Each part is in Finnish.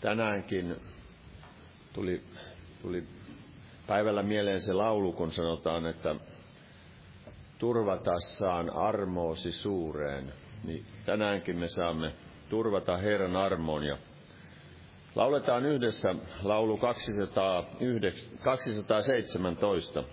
Tänäänkin tuli, tuli päivällä mieleen se laulu, kun sanotaan, että turvatassaan armoosi suureen. Niin tänäänkin me saamme turvata Herran armoon ja lauletaan yhdessä laulu 217.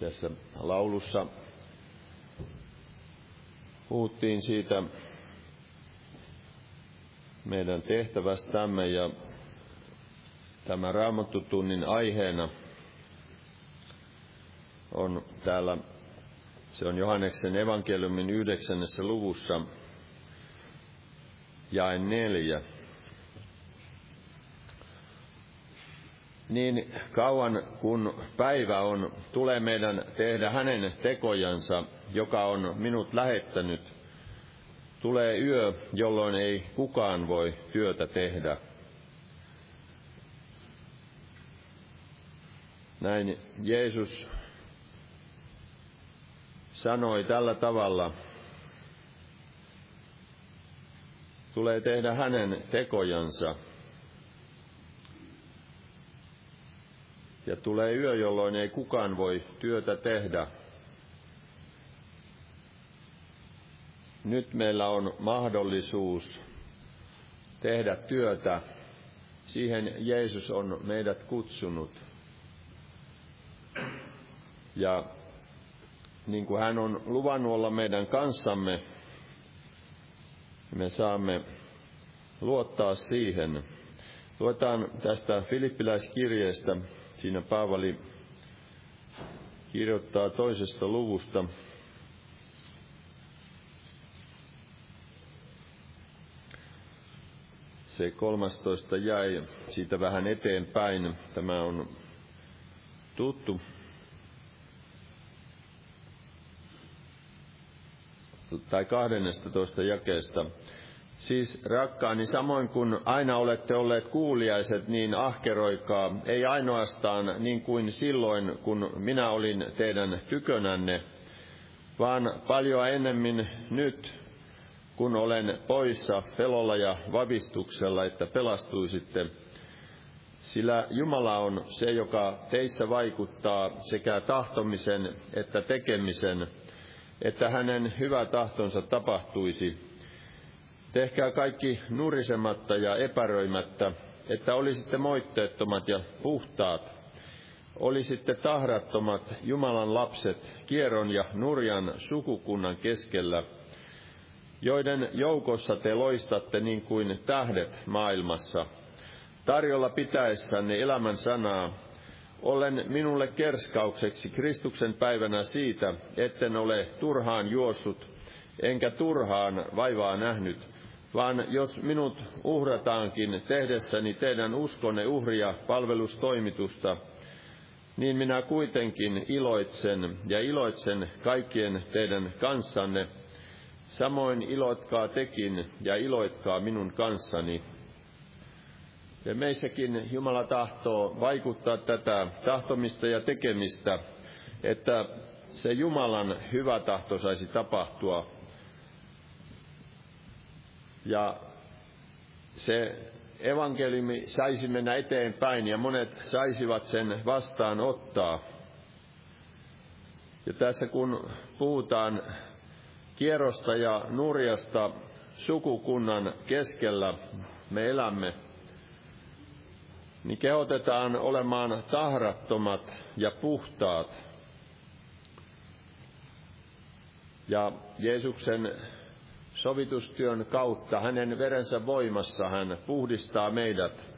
Tässä laulussa puhuttiin siitä meidän tehtävästämme ja tämä raamattutunnin aiheena on täällä, se on Johanneksen evankeliumin yhdeksännessä luvussa, jae neljä. Niin kauan kun päivä on, tulee meidän tehdä hänen tekojansa, joka on minut lähettänyt. Tulee yö, jolloin ei kukaan voi työtä tehdä. Näin Jeesus sanoi tällä tavalla, tulee tehdä hänen tekojansa. Ja tulee yö, jolloin ei kukaan voi työtä tehdä. Nyt meillä on mahdollisuus tehdä työtä. Siihen Jeesus on meidät kutsunut. Ja niin kuin hän on luvannut olla meidän kanssamme, me saamme luottaa siihen. Luetaan tästä Filippiläiskirjeestä. Siinä Paavali kirjoittaa toisesta luvusta. Se 13 jäi siitä vähän eteenpäin. Tämä on tuttu tai 12 jakeesta. Siis rakkaani, samoin kuin aina olette olleet kuuliaiset, niin ahkeroikaa, ei ainoastaan niin kuin silloin, kun minä olin teidän tykönänne, vaan paljon ennemmin nyt, kun olen poissa pelolla ja vavistuksella, että pelastuisitte. Sillä Jumala on se, joka teissä vaikuttaa sekä tahtomisen että tekemisen, että hänen hyvä tahtonsa tapahtuisi. Tehkää kaikki nurisematta ja epäröimättä, että olisitte moitteettomat ja puhtaat, olisitte tahrattomat Jumalan lapset kierron ja nurjan sukukunnan keskellä, joiden joukossa te loistatte niin kuin tähdet maailmassa, tarjolla pitäessänne elämän sanaa, olen minulle kerskaukseksi Kristuksen päivänä siitä, etten ole turhaan juossut, enkä turhaan vaivaa nähnyt, vaan jos minut uhrataankin tehdessäni teidän uskonne uhria palvelustoimitusta, niin minä kuitenkin iloitsen ja iloitsen kaikkien teidän kanssanne. Samoin iloitkaa tekin ja iloitkaa minun kanssani. Ja meissäkin Jumala tahtoo vaikuttaa tätä tahtomista ja tekemistä, että se Jumalan hyvä tahto saisi tapahtua. Ja se evankeliumi saisi mennä eteenpäin ja monet saisivat sen vastaanottaa. Ja tässä kun puhutaan kierrosta ja nurjasta sukukunnan keskellä me elämme, niin kehotetaan olemaan tahrattomat ja puhtaat. Ja Jeesuksen sovitustyön kautta, hänen verensä voimassa hän puhdistaa meidät.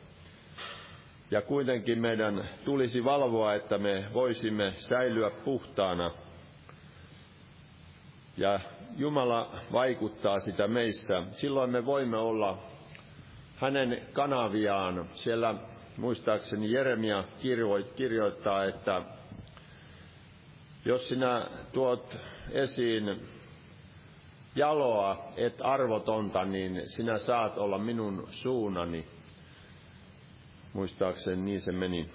Ja kuitenkin meidän tulisi valvoa, että me voisimme säilyä puhtaana. Ja Jumala vaikuttaa sitä meissä. Silloin me voimme olla hänen kanaviaan siellä muistaakseni Jeremia kirjoittaa, että jos sinä tuot esiin jaloa, et arvotonta, niin sinä saat olla minun suunani. Muistaakseni niin se meni.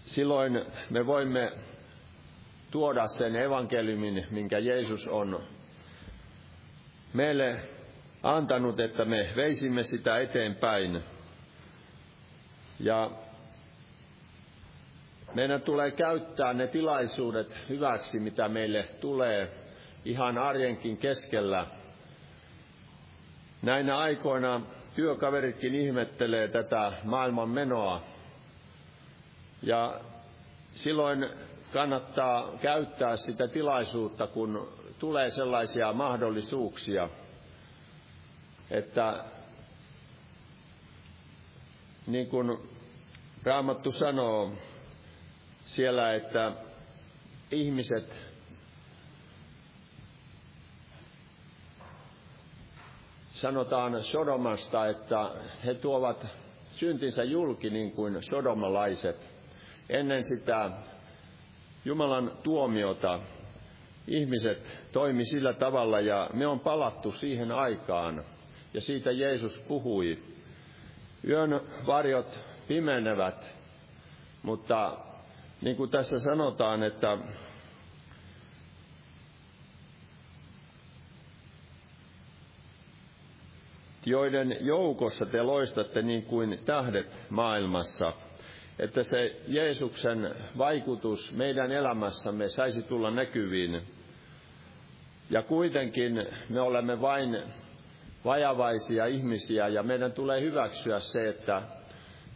Silloin me voimme tuoda sen evankeliumin, minkä Jeesus on meille antanut, että me veisimme sitä eteenpäin. Ja meidän tulee käyttää ne tilaisuudet hyväksi, mitä meille tulee ihan arjenkin keskellä. Näinä aikoina työkaveritkin ihmettelee tätä maailman menoa. Ja silloin kannattaa käyttää sitä tilaisuutta, kun tulee sellaisia mahdollisuuksia – että niin kuin Raamattu sanoo siellä, että ihmiset sanotaan Sodomasta, että he tuovat syntinsä julki niin kuin sodomalaiset. Ennen sitä Jumalan tuomiota ihmiset toimi sillä tavalla ja me on palattu siihen aikaan, ja siitä Jeesus puhui. Yön varjot pimenevät, mutta niin kuin tässä sanotaan, että joiden joukossa te loistatte niin kuin tähdet maailmassa, että se Jeesuksen vaikutus meidän elämässämme saisi tulla näkyviin. Ja kuitenkin me olemme vain vajavaisia ihmisiä ja meidän tulee hyväksyä se, että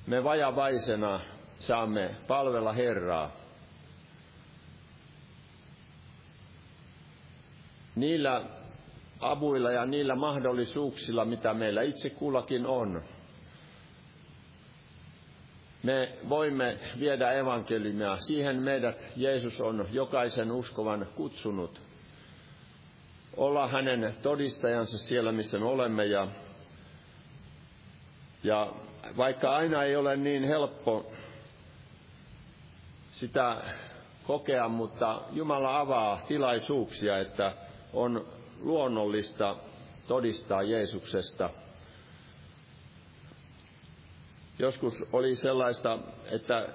me vajavaisena saamme palvella Herraa. Niillä avuilla ja niillä mahdollisuuksilla, mitä meillä itse kullakin on. Me voimme viedä evankeliumia. Siihen meidät Jeesus on jokaisen uskovan kutsunut. Olla hänen todistajansa siellä, missä me olemme. Ja, ja vaikka aina ei ole niin helppo sitä kokea, mutta Jumala avaa tilaisuuksia, että on luonnollista todistaa Jeesuksesta. Joskus oli sellaista, että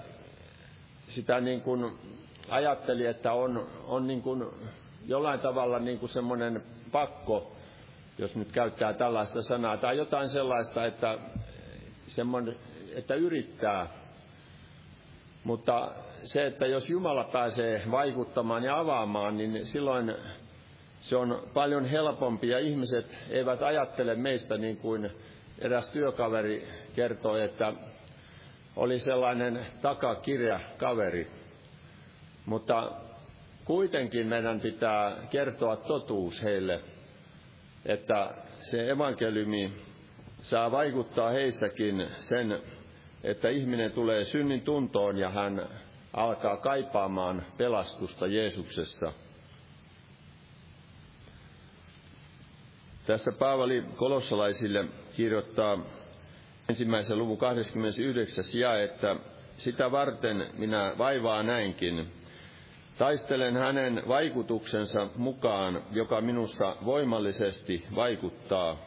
sitä niin kuin ajatteli, että on, on niin kuin jollain tavalla niin kuin semmoinen pakko, jos nyt käyttää tällaista sanaa, tai jotain sellaista, että, semmoinen, että yrittää. Mutta se, että jos Jumala pääsee vaikuttamaan ja avaamaan, niin silloin se on paljon helpompi ja ihmiset eivät ajattele meistä niin kuin eräs työkaveri kertoi, että oli sellainen takakirja kaveri. Mutta kuitenkin meidän pitää kertoa totuus heille, että se evankeliumi saa vaikuttaa heissäkin sen, että ihminen tulee synnin tuntoon ja hän alkaa kaipaamaan pelastusta Jeesuksessa. Tässä Paavali kolossalaisille kirjoittaa ensimmäisen luvun 29. ja että sitä varten minä vaivaa näinkin. Taistelen hänen vaikutuksensa mukaan, joka minussa voimallisesti vaikuttaa.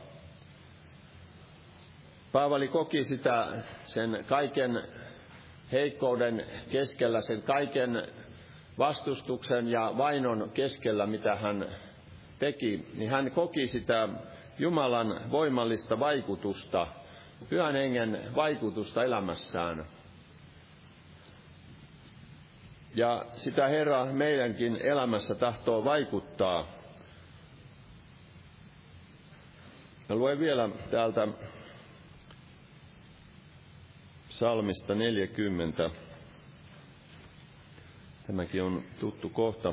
Paavali koki sitä sen kaiken heikkouden keskellä, sen kaiken vastustuksen ja vainon keskellä, mitä hän teki, niin hän koki sitä Jumalan voimallista vaikutusta, pyhän hengen vaikutusta elämässään. Ja sitä Herra meidänkin elämässä tahtoo vaikuttaa. Mä luen vielä täältä Salmista 40. Tämäkin on tuttu kohta.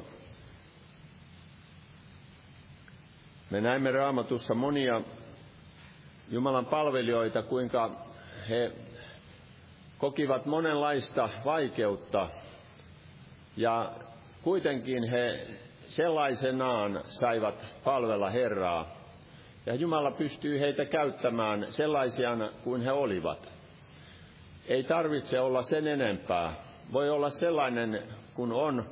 Me näemme raamatussa monia Jumalan palvelijoita, kuinka he kokivat monenlaista vaikeutta ja kuitenkin he sellaisenaan saivat palvella Herraa. Ja Jumala pystyy heitä käyttämään sellaisiana kuin he olivat. Ei tarvitse olla sen enempää. Voi olla sellainen kun on,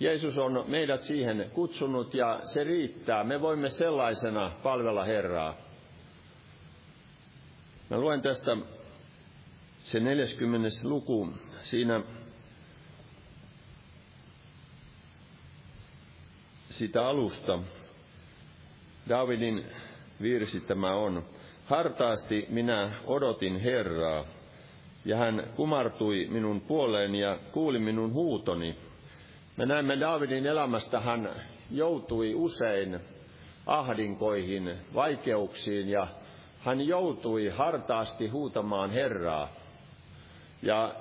Jeesus on meidät siihen kutsunut ja se riittää. Me voimme sellaisena palvella Herraa. Mä luen tästä se 40. luku. Siinä sitä alusta. Davidin virsi tämä on. Hartaasti minä odotin Herraa, ja hän kumartui minun puoleeni ja kuuli minun huutoni. Me näemme Davidin elämästä, hän joutui usein ahdinkoihin, vaikeuksiin ja hän joutui hartaasti huutamaan Herraa. Ja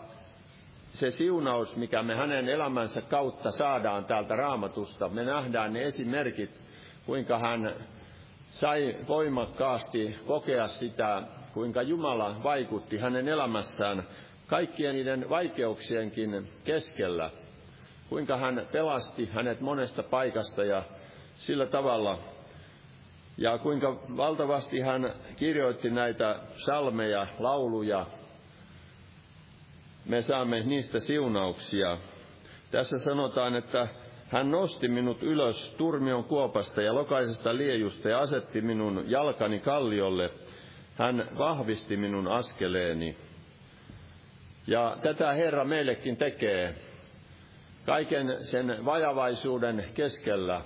se siunaus, mikä me hänen elämänsä kautta saadaan täältä raamatusta, me nähdään ne esimerkit, kuinka hän sai voimakkaasti kokea sitä, kuinka Jumala vaikutti hänen elämässään kaikkien niiden vaikeuksienkin keskellä kuinka hän pelasti hänet monesta paikasta ja sillä tavalla, ja kuinka valtavasti hän kirjoitti näitä salmeja, lauluja. Me saamme niistä siunauksia. Tässä sanotaan, että hän nosti minut ylös turmion kuopasta ja lokaisesta liejusta ja asetti minun jalkani kalliolle. Hän vahvisti minun askeleeni. Ja tätä Herra meillekin tekee kaiken sen vajavaisuuden keskellä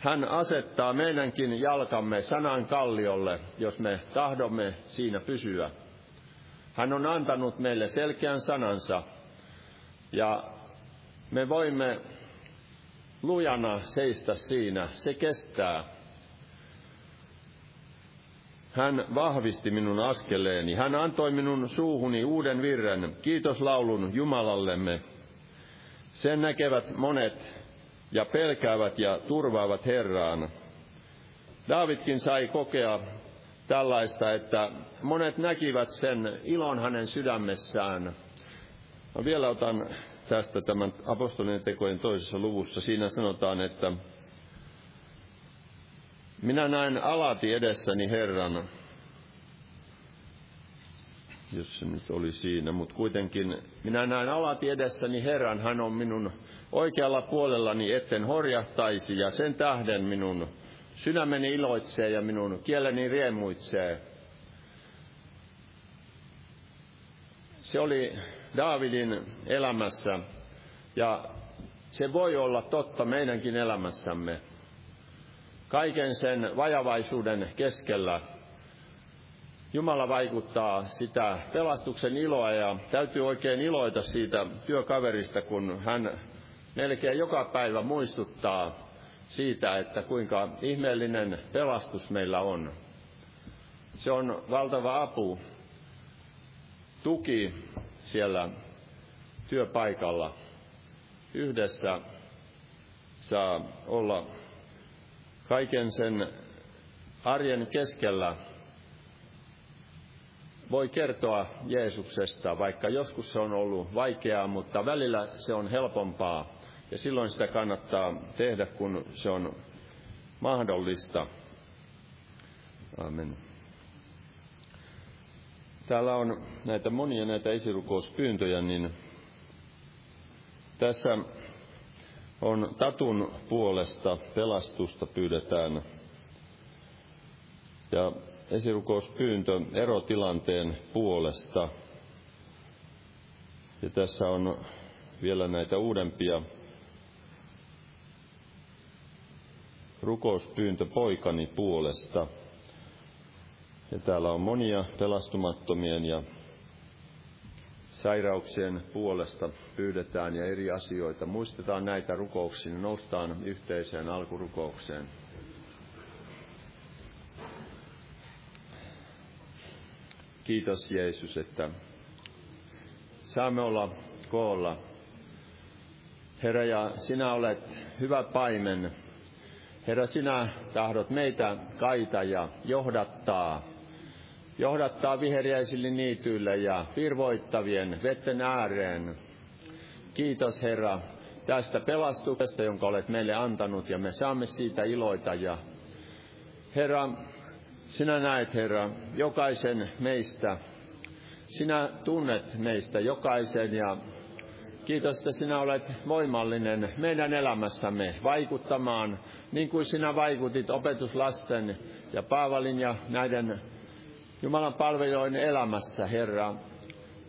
hän asettaa meidänkin jalkamme sanan kalliolle, jos me tahdomme siinä pysyä. Hän on antanut meille selkeän sanansa ja me voimme lujana seistä siinä. Se kestää. Hän vahvisti minun askeleeni. Hän antoi minun suuhuni uuden virren, kiitoslaulun Jumalallemme. Sen näkevät monet ja pelkäävät ja turvaavat Herraan. Davidkin sai kokea tällaista, että monet näkivät sen ilon hänen sydämessään. Mä vielä otan tästä tämän apostolien tekojen toisessa luvussa. Siinä sanotaan, että minä näen alati edessäni Herran, jos se nyt oli siinä, mutta kuitenkin minä näen alati edessäni Herran, hän on minun oikealla puolellani, etten horjahtaisi, ja sen tähden minun sydämeni iloitsee ja minun kieleni riemuitsee. Se oli Daavidin elämässä ja se voi olla totta meidänkin elämässämme. Kaiken sen vajavaisuuden keskellä Jumala vaikuttaa sitä pelastuksen iloa ja täytyy oikein iloita siitä työkaverista, kun hän melkein joka päivä muistuttaa siitä, että kuinka ihmeellinen pelastus meillä on. Se on valtava apu, tuki siellä työpaikalla. Yhdessä saa olla kaiken sen arjen keskellä voi kertoa Jeesuksesta, vaikka joskus se on ollut vaikeaa, mutta välillä se on helpompaa ja silloin sitä kannattaa tehdä, kun se on mahdollista. Amen. Täällä on näitä monia näitä esirukouspyyntöjä, niin tässä on Tatun puolesta pelastusta pyydetään. Ja esirukouspyyntö erotilanteen puolesta. Ja tässä on vielä näitä uudempia rukouspyyntö poikani puolesta. Ja täällä on monia pelastumattomien ja sairauksien puolesta pyydetään ja eri asioita. Muistetaan näitä rukouksia, noustaan yhteiseen alkurukoukseen. Kiitos Jeesus, että saamme olla koolla. Herra, ja sinä olet hyvä paimen, Herra, sinä tahdot meitä kaita ja johdattaa. Johdattaa viheriäisille niityille ja virvoittavien vetten ääreen. Kiitos Herra tästä pelastuksesta, jonka olet meille antanut ja me saamme siitä iloita. Ja Herra, sinä näet Herra jokaisen meistä. Sinä tunnet meistä jokaisen ja Kiitos, että sinä olet voimallinen meidän elämässämme vaikuttamaan, niin kuin sinä vaikutit opetuslasten ja Paavalin ja näiden Jumalan palvelijoiden elämässä, Herra.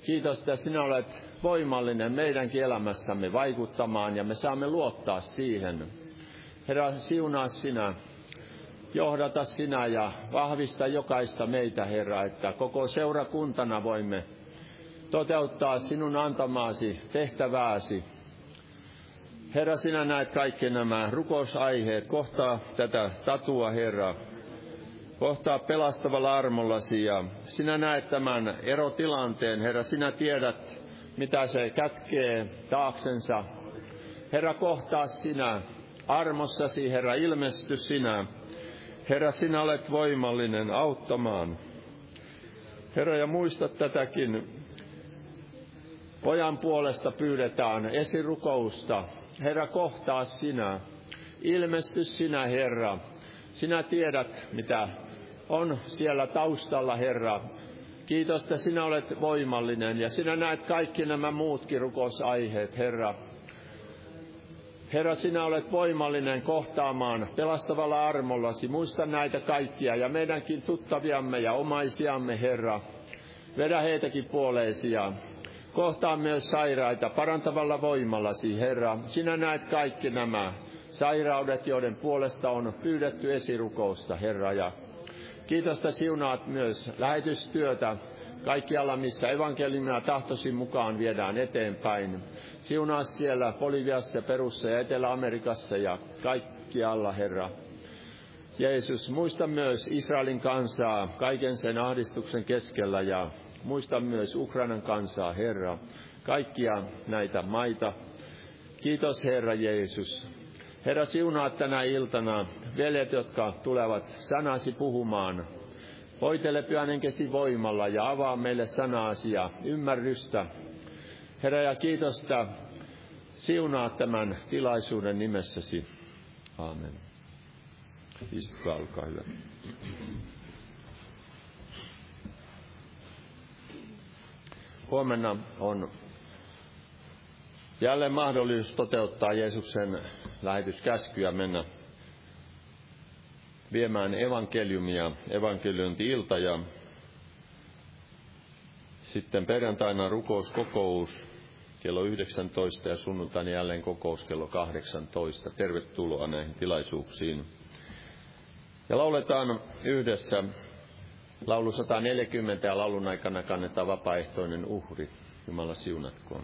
Kiitos, että sinä olet voimallinen meidänkin elämässämme vaikuttamaan ja me saamme luottaa siihen. Herra, siunaa sinä, johdata sinä ja vahvista jokaista meitä, Herra, että koko seurakuntana voimme toteuttaa sinun antamaasi tehtävääsi. Herra, sinä näet kaikki nämä rukousaiheet. Kohtaa tätä tatua, Herra. Kohtaa pelastavalla armollasi ja sinä näet tämän erotilanteen. Herra, sinä tiedät, mitä se kätkee taaksensa. Herra, kohtaa sinä armossasi, Herra, ilmesty sinä. Herra, sinä olet voimallinen auttamaan. Herra, ja muista tätäkin Pojan puolesta pyydetään esirukousta. Herra, kohtaa sinä. Ilmesty sinä, Herra. Sinä tiedät, mitä on siellä taustalla, Herra. Kiitos, että sinä olet voimallinen ja sinä näet kaikki nämä muutkin rukousaiheet, Herra. Herra, sinä olet voimallinen kohtaamaan pelastavalla armollasi. Muista näitä kaikkia ja meidänkin tuttaviamme ja omaisiamme, Herra. Vedä heitäkin puoleesi ja Kohtaa myös sairaita parantavalla voimallasi, Herra. Sinä näet kaikki nämä sairaudet, joiden puolesta on pyydetty esirukousta, Herra. Ja kiitosta siunaat myös lähetystyötä kaikkialla, missä evankeliumia tahtosi mukaan viedään eteenpäin. Siunaa siellä Boliviassa, Perussa ja Etelä-Amerikassa ja kaikkialla, Herra. Jeesus, muista myös Israelin kansaa kaiken sen ahdistuksen keskellä ja muista myös Ukrainan kansaa, Herra, kaikkia näitä maita. Kiitos, Herra Jeesus. Herra, siunaa tänä iltana veljet, jotka tulevat sanasi puhumaan. Voitele pyhän enkesi voimalla ja avaa meille sanaasi ja ymmärrystä. Herra, ja kiitosta siunaa tämän tilaisuuden nimessäsi. Amen. Istukaa, olkaa hyvä. Huomenna on jälleen mahdollisuus toteuttaa Jeesuksen lähetyskäskyä mennä viemään evankeliumia, evankeliointi-ilta ja sitten perjantaina rukouskokous kello 19 ja sunnuntaina jälleen kokous kello 18. Tervetuloa näihin tilaisuuksiin. Ja lauletaan yhdessä laulu 140 ja laulun aikana kannetaan vapaaehtoinen uhri. Jumala siunatkoon.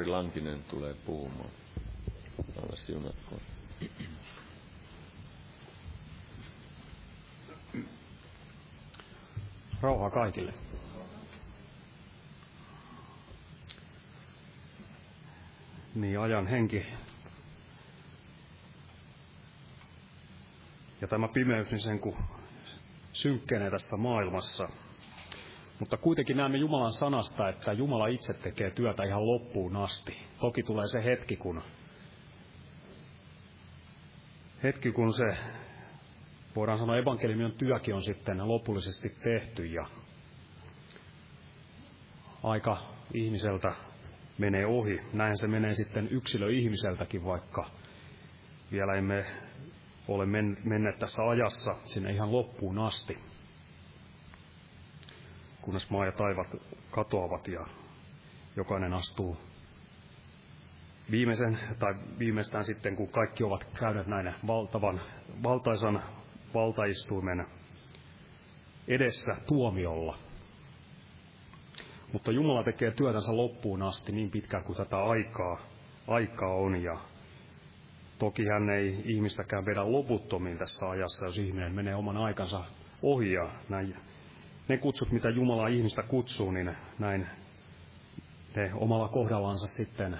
Lauri Lankinen tulee puhumaan. Alla siunatkoon. Rauha kaikille. Niin, ajan henki. Ja tämä pimeys, niin sen kun synkkenee tässä maailmassa, mutta kuitenkin näemme Jumalan sanasta, että Jumala itse tekee työtä ihan loppuun asti. Toki tulee se hetki, kun hetki, kun se, voidaan sanoa, evankeliumin työkin on sitten lopullisesti tehty ja aika ihmiseltä menee ohi. Näin se menee sitten yksilö ihmiseltäkin, vaikka vielä emme ole menneet tässä ajassa sinne ihan loppuun asti, kunnes maa ja taivat katoavat ja jokainen astuu viimeisen, tai viimeistään sitten, kun kaikki ovat käyneet näin valtavan, valtaisan valtaistuimen edessä tuomiolla. Mutta Jumala tekee työtänsä loppuun asti niin pitkään kuin tätä aikaa, aikaa on, ja toki hän ei ihmistäkään vedä loputtomiin tässä ajassa, jos ihminen menee oman aikansa ohi, ja näin, ne kutsut, mitä Jumala ihmistä kutsuu, niin näin ne omalla kohdallansa sitten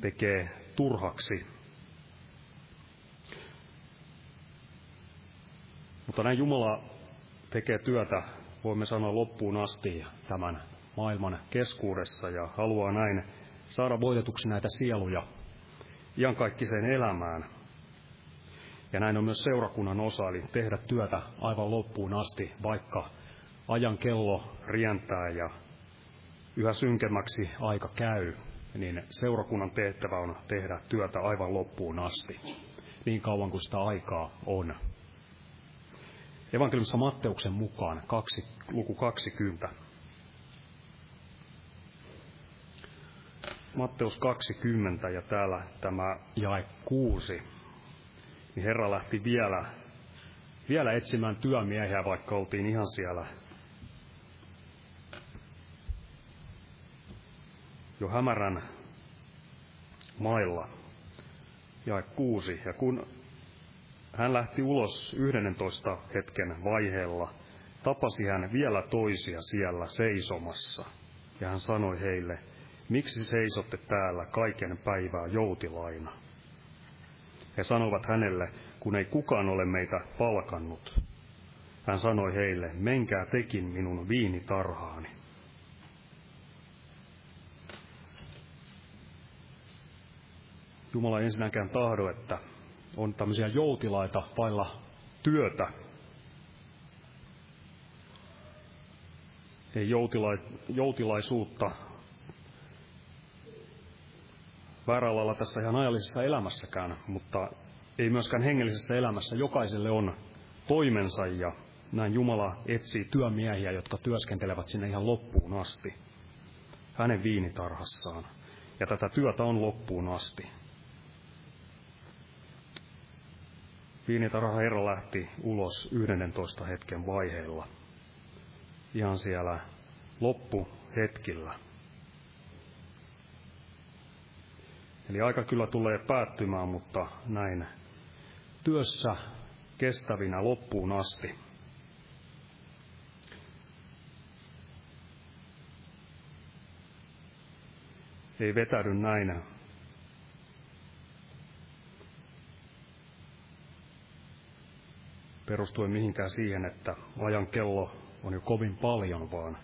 tekee turhaksi. Mutta näin Jumala tekee työtä, voimme sanoa loppuun asti tämän maailman keskuudessa ja haluaa näin saada voitetuksi näitä sieluja iankaikkiseen elämään. Ja näin on myös seurakunnan osa, eli tehdä työtä aivan loppuun asti, vaikka ajan kello rientää ja yhä synkemmäksi aika käy niin seurakunnan tehtävä on tehdä työtä aivan loppuun asti, niin kauan kuin sitä aikaa on. Evankeliumissa Matteuksen mukaan kaksi, luku 20. Matteus 20 ja täällä tämä jae 6. Niin Herra lähti vielä, vielä etsimään työmiehiä, vaikka oltiin ihan siellä jo hämärän mailla. Ja kuusi. Ja kun hän lähti ulos 11 hetken vaiheella, tapasi hän vielä toisia siellä seisomassa. Ja hän sanoi heille, miksi seisotte täällä kaiken päivää joutilaina? He sanovat hänelle, kun ei kukaan ole meitä palkannut. Hän sanoi heille, menkää tekin minun viinitarhaani. Jumala ensinnäkään tahdo, että on tämmöisiä joutilaita vailla työtä. Ei joutila, joutilaisuutta väärällä lailla tässä ihan ajallisessa elämässäkään, mutta ei myöskään hengellisessä elämässä. Jokaiselle on toimensa ja näin Jumala etsii työmiehiä, jotka työskentelevät sinne ihan loppuun asti. Hänen viinitarhassaan. Ja tätä työtä on loppuun asti. Viinitarha Herra lähti ulos 11 hetken vaiheilla. Ihan siellä loppuhetkillä. Eli aika kyllä tulee päättymään, mutta näin työssä kestävinä loppuun asti. Ei vetäydy näin perustuen mihinkään siihen, että ajan kello on jo kovin paljon, vaan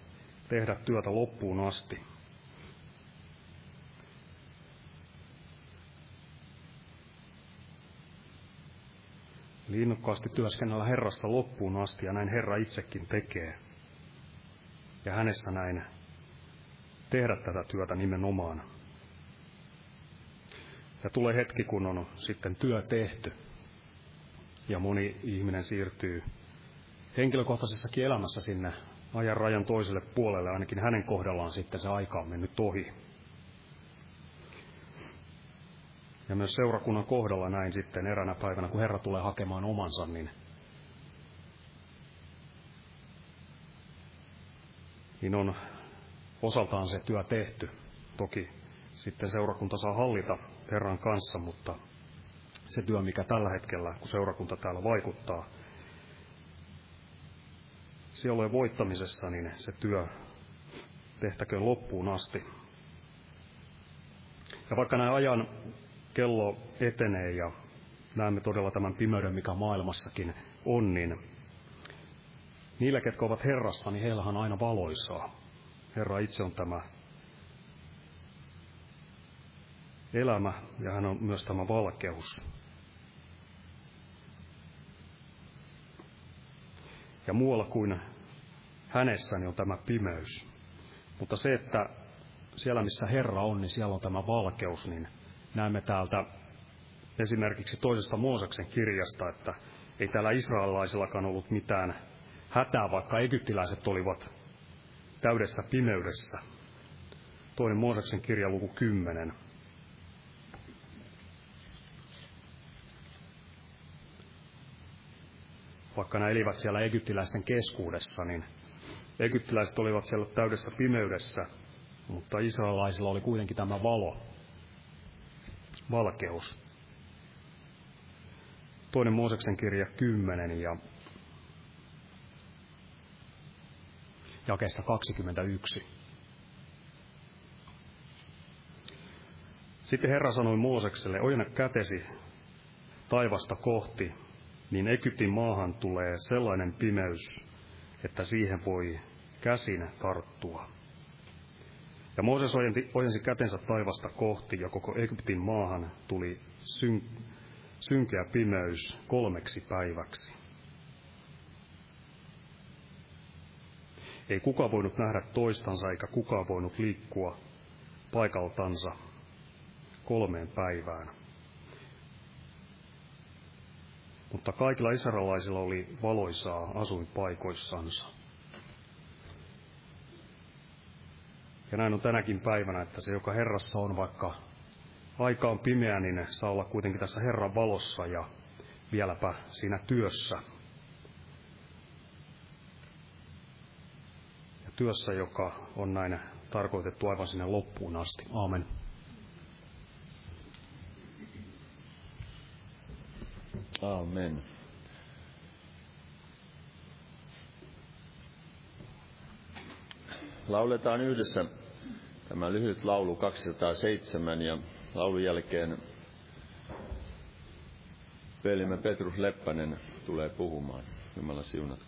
tehdä työtä loppuun asti. Eli innokkaasti työskennellä Herrassa loppuun asti, ja näin Herra itsekin tekee. Ja hänessä näin tehdä tätä työtä nimenomaan. Ja tulee hetki, kun on sitten työ tehty ja moni ihminen siirtyy henkilökohtaisessakin elämässä sinne ajan rajan toiselle puolelle, ainakin hänen kohdallaan sitten se aika on mennyt ohi. Ja myös seurakunnan kohdalla näin sitten eränä päivänä, kun Herra tulee hakemaan omansa, niin, niin on osaltaan se työ tehty. Toki sitten seurakunta saa hallita Herran kanssa, mutta se työ, mikä tällä hetkellä, kun seurakunta täällä vaikuttaa sielujen voittamisessa, niin se työ tehtäköön loppuun asti. Ja vaikka näin ajan kello etenee ja näemme todella tämän pimeyden, mikä maailmassakin on, niin niillä, ketkä ovat Herrassa, niin heillähän on aina valoisaa. Herra itse on tämä elämä ja hän on myös tämä valkeus. Ja muualla kuin hänessä niin on tämä pimeys. Mutta se, että siellä missä Herra on, niin siellä on tämä valkeus, niin näemme täältä esimerkiksi toisesta Mooseksen kirjasta, että ei täällä israelilaisillakaan ollut mitään hätää, vaikka egyptiläiset olivat täydessä pimeydessä. Toinen Mooseksen kirja luku 10. Vaikka nämä elivät siellä egyptiläisten keskuudessa, niin egyptiläiset olivat siellä täydessä pimeydessä, mutta israelaisilla oli kuitenkin tämä valo, valkeus. Toinen Mooseksen kirja 10 ja jakeesta 21. Sitten Herra sanoi Moosekselle, ojenna kätesi taivasta kohti, niin Egyptin maahan tulee sellainen pimeys, että siihen voi käsin tarttua. Ja Mooses ojensi kätensä taivasta kohti, ja koko Egyptin maahan tuli syn- synkeä pimeys kolmeksi päiväksi. Ei kuka voinut nähdä toistansa, eikä kuka voinut liikkua paikaltansa kolmeen päivään. Mutta kaikilla israelaisilla oli valoisaa asuinpaikoissansa. Ja näin on tänäkin päivänä, että se, joka Herrassa on, vaikka aika on pimeä, niin saa olla kuitenkin tässä Herran valossa ja vieläpä siinä työssä. Ja työssä, joka on näin tarkoitettu aivan sinne loppuun asti. Aamen. Amen. Lauletaan yhdessä tämä lyhyt laulu 207 ja laulun jälkeen velimme Petrus Leppänen tulee puhumaan. Jumala siunatko.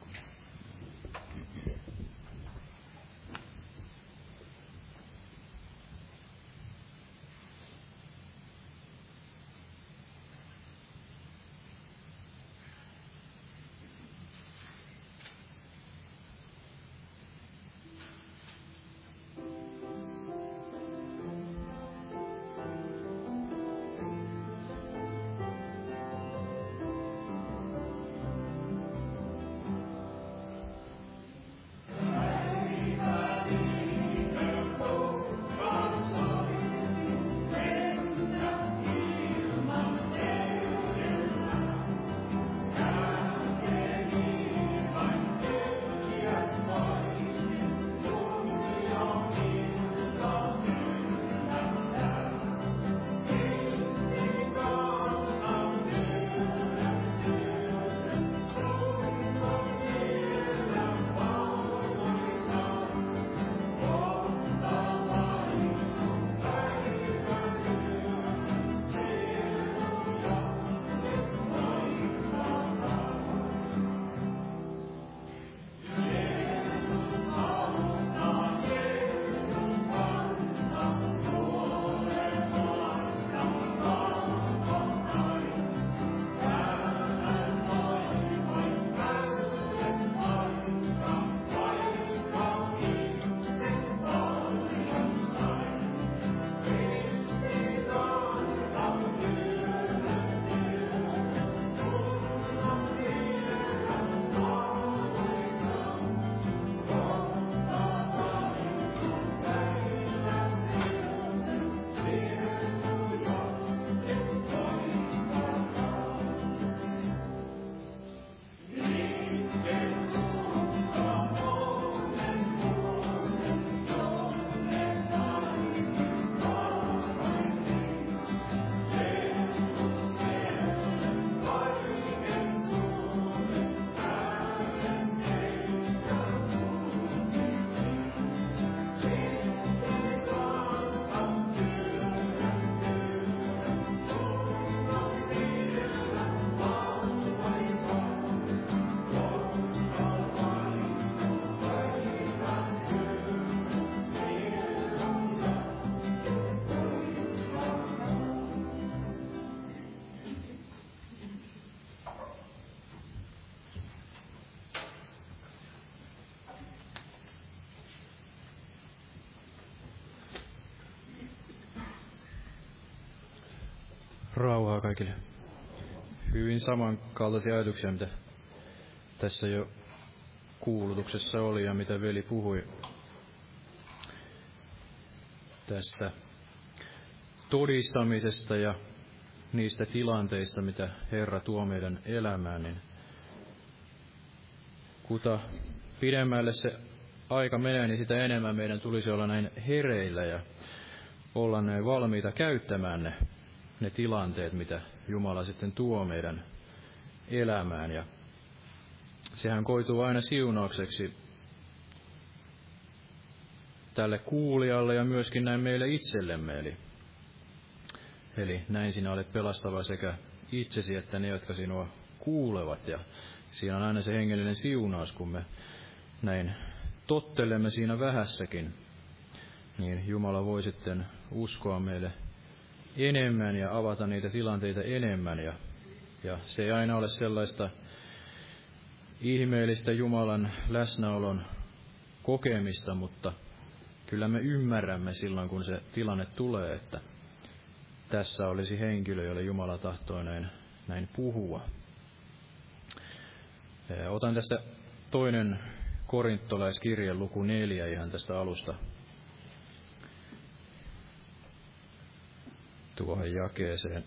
Rauhaa kaikille. Hyvin samankaltaisia ajatuksia, mitä tässä jo kuulutuksessa oli ja mitä veli puhui tästä todistamisesta ja niistä tilanteista, mitä Herra tuo meidän elämään, niin kuta pidemmälle se aika menee, niin sitä enemmän meidän tulisi olla näin hereillä ja olla näin valmiita käyttämään ne, ne tilanteet, mitä Jumala sitten tuo meidän elämään. Ja sehän koituu aina siunaukseksi tälle kuulijalle ja myöskin näin meille itsellemme. Eli, eli näin sinä olet pelastava sekä itsesi että ne, jotka sinua kuulevat. Ja siinä on aina se hengellinen siunaus, kun me näin tottelemme siinä vähässäkin, niin Jumala voi sitten uskoa meille enemmän ja avata niitä tilanteita enemmän. Ja, ja se ei aina ole sellaista ihmeellistä Jumalan läsnäolon kokemista, mutta kyllä me ymmärrämme silloin, kun se tilanne tulee, että tässä olisi henkilö, jolle Jumala tahtoo näin, näin puhua. Otan tästä toinen korintolaiskirjan luku neljä ihan tästä alusta tuohon jakeeseen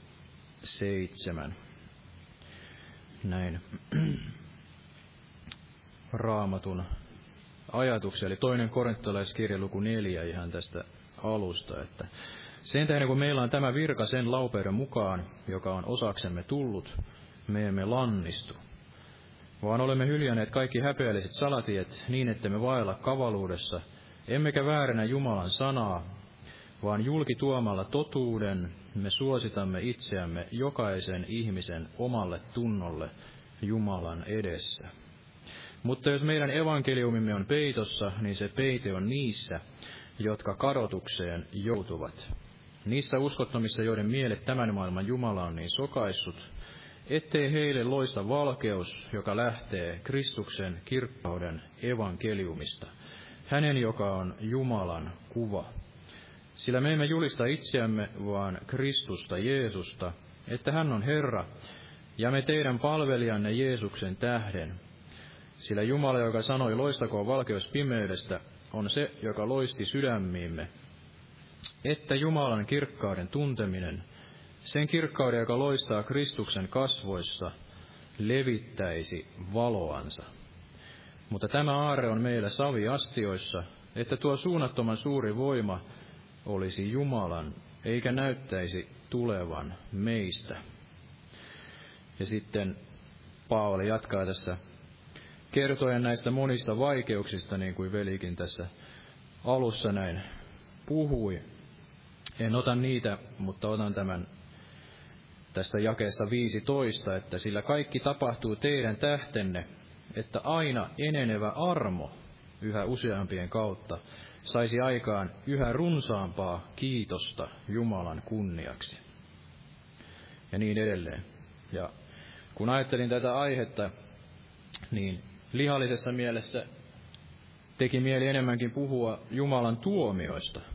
seitsemän. Näin raamatun ajatuksia, eli toinen korintolaiskirja luku neljä ihan tästä alusta, että sen tähden kun meillä on tämä virka sen laupeuden mukaan, joka on osaksemme tullut, me emme lannistu, vaan olemme hyljänneet kaikki häpeälliset salatiet niin, että me vaella kavaluudessa, emmekä vääränä Jumalan sanaa, vaan julkituomalla totuuden me suositamme itseämme jokaisen ihmisen omalle tunnolle Jumalan edessä. Mutta jos meidän evankeliumimme on peitossa, niin se peite on niissä, jotka kadotukseen joutuvat. Niissä uskottomissa, joiden mielet tämän maailman Jumala on niin sokaissut, ettei heille loista valkeus, joka lähtee Kristuksen kirkkauden evankeliumista, hänen, joka on Jumalan kuva. Sillä me emme julista itseämme, vaan Kristusta Jeesusta, että hän on Herra, ja me teidän palvelijanne Jeesuksen tähden. Sillä Jumala, joka sanoi, loistakoon valkeus pimeydestä, on se, joka loisti sydämiimme, että Jumalan kirkkauden tunteminen – sen kirkkauden, joka loistaa Kristuksen kasvoissa, levittäisi valoansa. Mutta tämä aare on meillä saviastioissa, että tuo suunnattoman suuri voima olisi Jumalan, eikä näyttäisi tulevan meistä. Ja sitten Paavali jatkaa tässä kertoen näistä monista vaikeuksista, niin kuin velikin tässä alussa näin puhui. En ota niitä, mutta otan tämän tästä jakeesta 15, että sillä kaikki tapahtuu teidän tähtenne, että aina enenevä armo yhä useampien kautta saisi aikaan yhä runsaampaa kiitosta Jumalan kunniaksi. Ja niin edelleen. Ja kun ajattelin tätä aihetta, niin lihallisessa mielessä teki mieli enemmänkin puhua Jumalan tuomioista –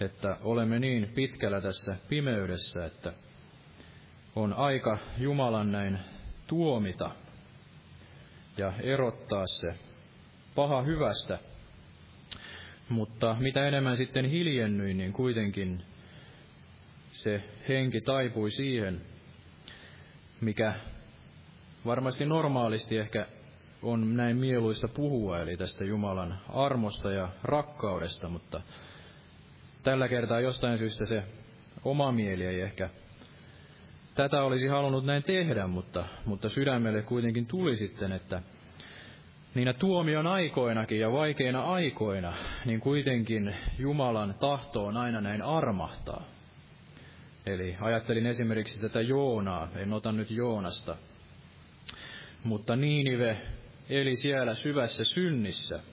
että olemme niin pitkällä tässä pimeydessä, että on aika Jumalan näin tuomita ja erottaa se paha hyvästä. Mutta mitä enemmän sitten hiljennyin, niin kuitenkin se henki taipui siihen, mikä varmasti normaalisti ehkä on näin mieluista puhua, eli tästä Jumalan armosta ja rakkaudesta, mutta tällä kertaa jostain syystä se oma mieli ei ehkä tätä olisi halunnut näin tehdä, mutta, mutta sydämelle kuitenkin tuli sitten, että niinä tuomion aikoinakin ja vaikeina aikoina, niin kuitenkin Jumalan tahto on aina näin armahtaa. Eli ajattelin esimerkiksi tätä Joonaa, en ota nyt Joonasta, mutta Niinive eli siellä syvässä synnissä –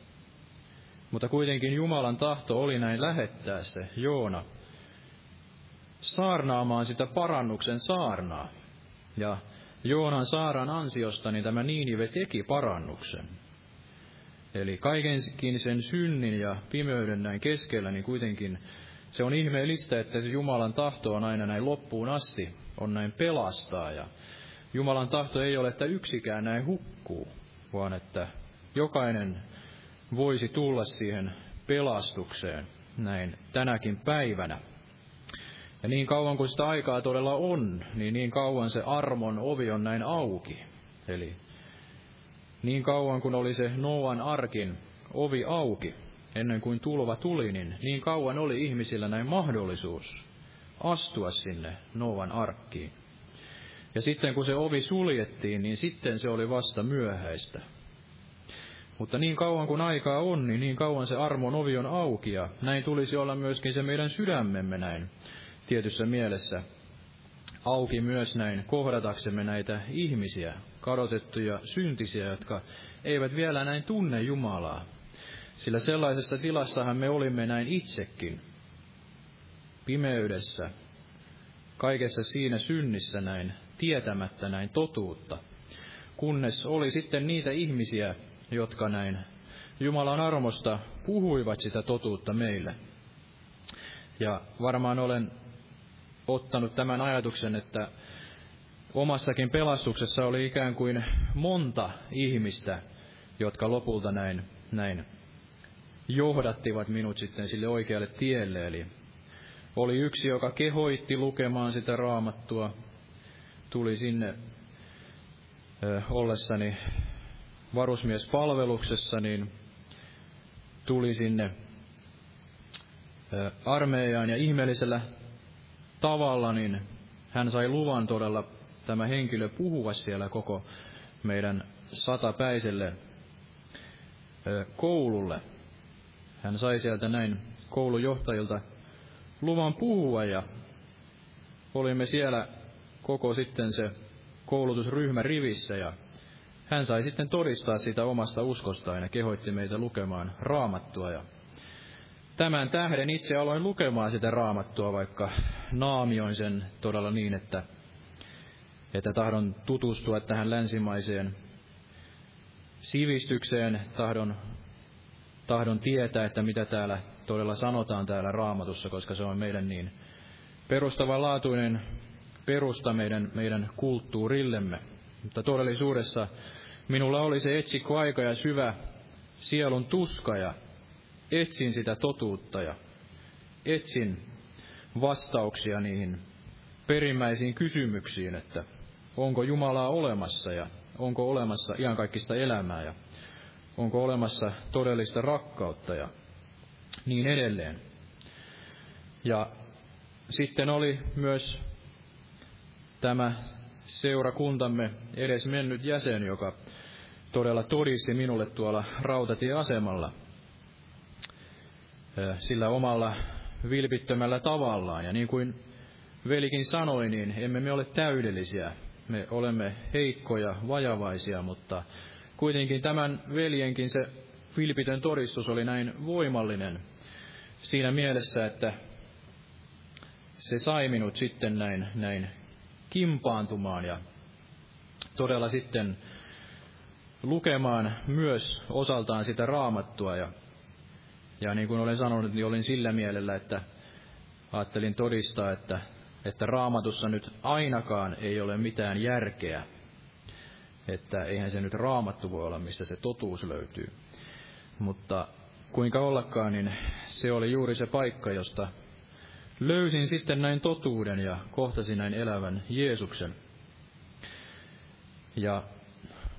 mutta kuitenkin Jumalan tahto oli näin lähettää se Joona saarnaamaan sitä parannuksen saarnaa. Ja Joonan saaran ansiosta niin tämä Niinive teki parannuksen. Eli kaikenkin sen synnin ja pimeyden näin keskellä, niin kuitenkin se on ihmeellistä, että se Jumalan tahto on aina näin loppuun asti, on näin pelastaa. Ja Jumalan tahto ei ole, että yksikään näin hukkuu, vaan että jokainen voisi tulla siihen pelastukseen näin tänäkin päivänä. Ja niin kauan kuin sitä aikaa todella on, niin niin kauan se armon ovi on näin auki. Eli niin kauan kuin oli se Noan arkin ovi auki, ennen kuin tulva tuli, niin niin kauan oli ihmisillä näin mahdollisuus astua sinne Noan arkkiin. Ja sitten kun se ovi suljettiin, niin sitten se oli vasta myöhäistä. Mutta niin kauan kuin aikaa on, niin niin kauan se armon ovi on auki, ja näin tulisi olla myöskin se meidän sydämemme näin tietyssä mielessä auki myös näin kohdataksemme näitä ihmisiä, kadotettuja syntisiä, jotka eivät vielä näin tunne Jumalaa. Sillä sellaisessa tilassahan me olimme näin itsekin, pimeydessä, kaikessa siinä synnissä näin, tietämättä näin totuutta, kunnes oli sitten niitä ihmisiä, jotka näin Jumalan armosta puhuivat sitä totuutta meille. Ja varmaan olen ottanut tämän ajatuksen, että omassakin pelastuksessa oli ikään kuin monta ihmistä, jotka lopulta näin, näin johdattivat minut sitten sille oikealle tielle. Eli oli yksi, joka kehoitti lukemaan sitä raamattua, tuli sinne ö, ollessani varusmiespalveluksessa, niin tuli sinne armeijaan ja ihmeellisellä tavalla, niin hän sai luvan todella tämä henkilö puhua siellä koko meidän satapäiselle koululle. Hän sai sieltä näin koulujohtajilta luvan puhua ja olimme siellä koko sitten se koulutusryhmä rivissä ja hän sai sitten todistaa sitä omasta uskostaan ja kehoitti meitä lukemaan raamattua. Ja tämän tähden itse aloin lukemaan sitä raamattua, vaikka naamioin sen todella niin, että, että tahdon tutustua tähän länsimaiseen sivistykseen, tahdon, tahdon tietää, että mitä täällä todella sanotaan täällä raamatussa, koska se on meidän niin perustavanlaatuinen perusta meidän, meidän kulttuurillemme. Mutta todellisuudessa minulla oli se etsikkoaika ja syvä sielun tuska ja etsin sitä totuutta ja etsin vastauksia niihin perimmäisiin kysymyksiin, että onko Jumalaa olemassa ja onko olemassa iankaikkista elämää ja onko olemassa todellista rakkautta ja niin edelleen. Ja sitten oli myös tämä seurakuntamme edes mennyt jäsen, joka todella todisti minulle tuolla rautatieasemalla sillä omalla vilpittömällä tavallaan. Ja niin kuin velikin sanoi, niin emme me ole täydellisiä. Me olemme heikkoja, vajavaisia, mutta kuitenkin tämän veljenkin se vilpitön todistus oli näin voimallinen siinä mielessä, että se sai minut sitten näin, näin kimpaantumaan ja todella sitten lukemaan myös osaltaan sitä raamattua. Ja, ja niin kuin olen sanonut, niin olin sillä mielellä, että ajattelin todistaa, että, että raamatussa nyt ainakaan ei ole mitään järkeä. Että eihän se nyt raamattu voi olla, mistä se totuus löytyy. Mutta kuinka ollakaan, niin se oli juuri se paikka, josta löysin sitten näin totuuden ja kohtasin näin elävän Jeesuksen. Ja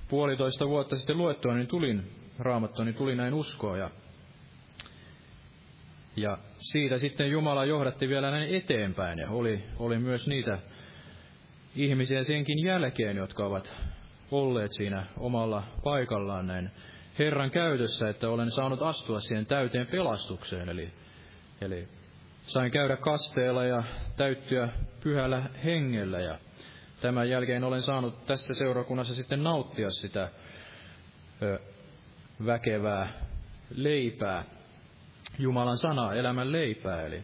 puolitoista vuotta sitten luettua, niin tulin raamattua, niin tuli näin uskoa ja, ja siitä sitten Jumala johdatti vielä näin eteenpäin ja oli, oli myös niitä ihmisiä senkin jälkeen, jotka ovat olleet siinä omalla paikallaan näin Herran käytössä, että olen saanut astua siihen täyteen pelastukseen. Eli, eli sain käydä kasteella ja täyttyä pyhällä hengellä ja tämän jälkeen olen saanut tässä seurakunnassa sitten nauttia sitä ö, väkevää leipää, Jumalan sanaa, elämän leipää. Eli,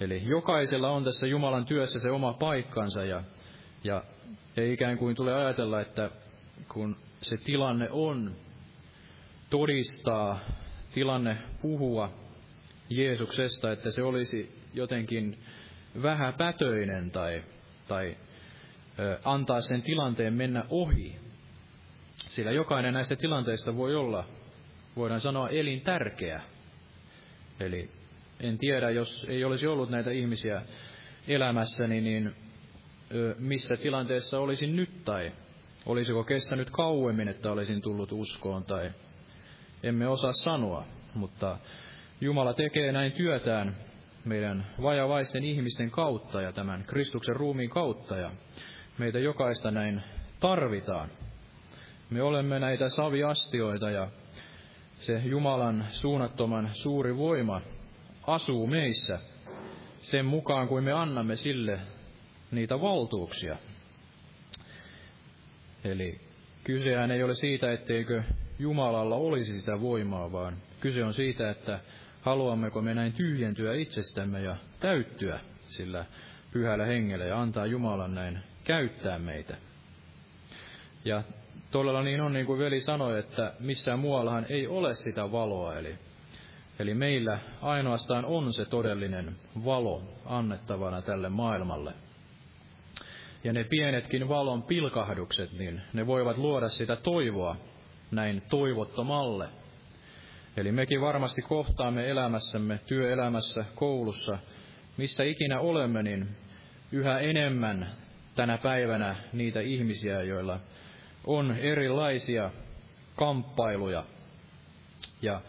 eli jokaisella on tässä Jumalan työssä se oma paikkansa ja, ja ei ikään kuin tule ajatella, että kun se tilanne on todistaa, tilanne puhua Jeesuksesta, että se olisi jotenkin vähäpätöinen tai, tai antaa sen tilanteen mennä ohi. Sillä jokainen näistä tilanteista voi olla, voidaan sanoa, elintärkeä. Eli en tiedä, jos ei olisi ollut näitä ihmisiä elämässäni, niin missä tilanteessa olisin nyt tai olisiko kestänyt kauemmin, että olisin tullut uskoon tai emme osaa sanoa, mutta Jumala tekee näin työtään meidän vajavaisten ihmisten kautta ja tämän Kristuksen ruumiin kautta ja meitä jokaista näin tarvitaan. Me olemme näitä saviastioita ja se Jumalan suunnattoman suuri voima asuu meissä sen mukaan, kuin me annamme sille niitä valtuuksia. Eli kysehän ei ole siitä, etteikö Jumalalla olisi sitä voimaa, vaan kyse on siitä, että haluammeko me näin tyhjentyä itsestämme ja täyttyä sillä pyhällä hengellä ja antaa Jumalan näin käyttää meitä. Ja todella niin on, niin kuin veli sanoi, että missään muuallahan ei ole sitä valoa, eli, eli meillä ainoastaan on se todellinen valo annettavana tälle maailmalle. Ja ne pienetkin valon pilkahdukset, niin ne voivat luoda sitä toivoa näin toivottomalle. Eli mekin varmasti kohtaamme elämässämme, työelämässä, koulussa, missä ikinä olemme, niin yhä enemmän tänä päivänä niitä ihmisiä, joilla on erilaisia kamppailuja. Ja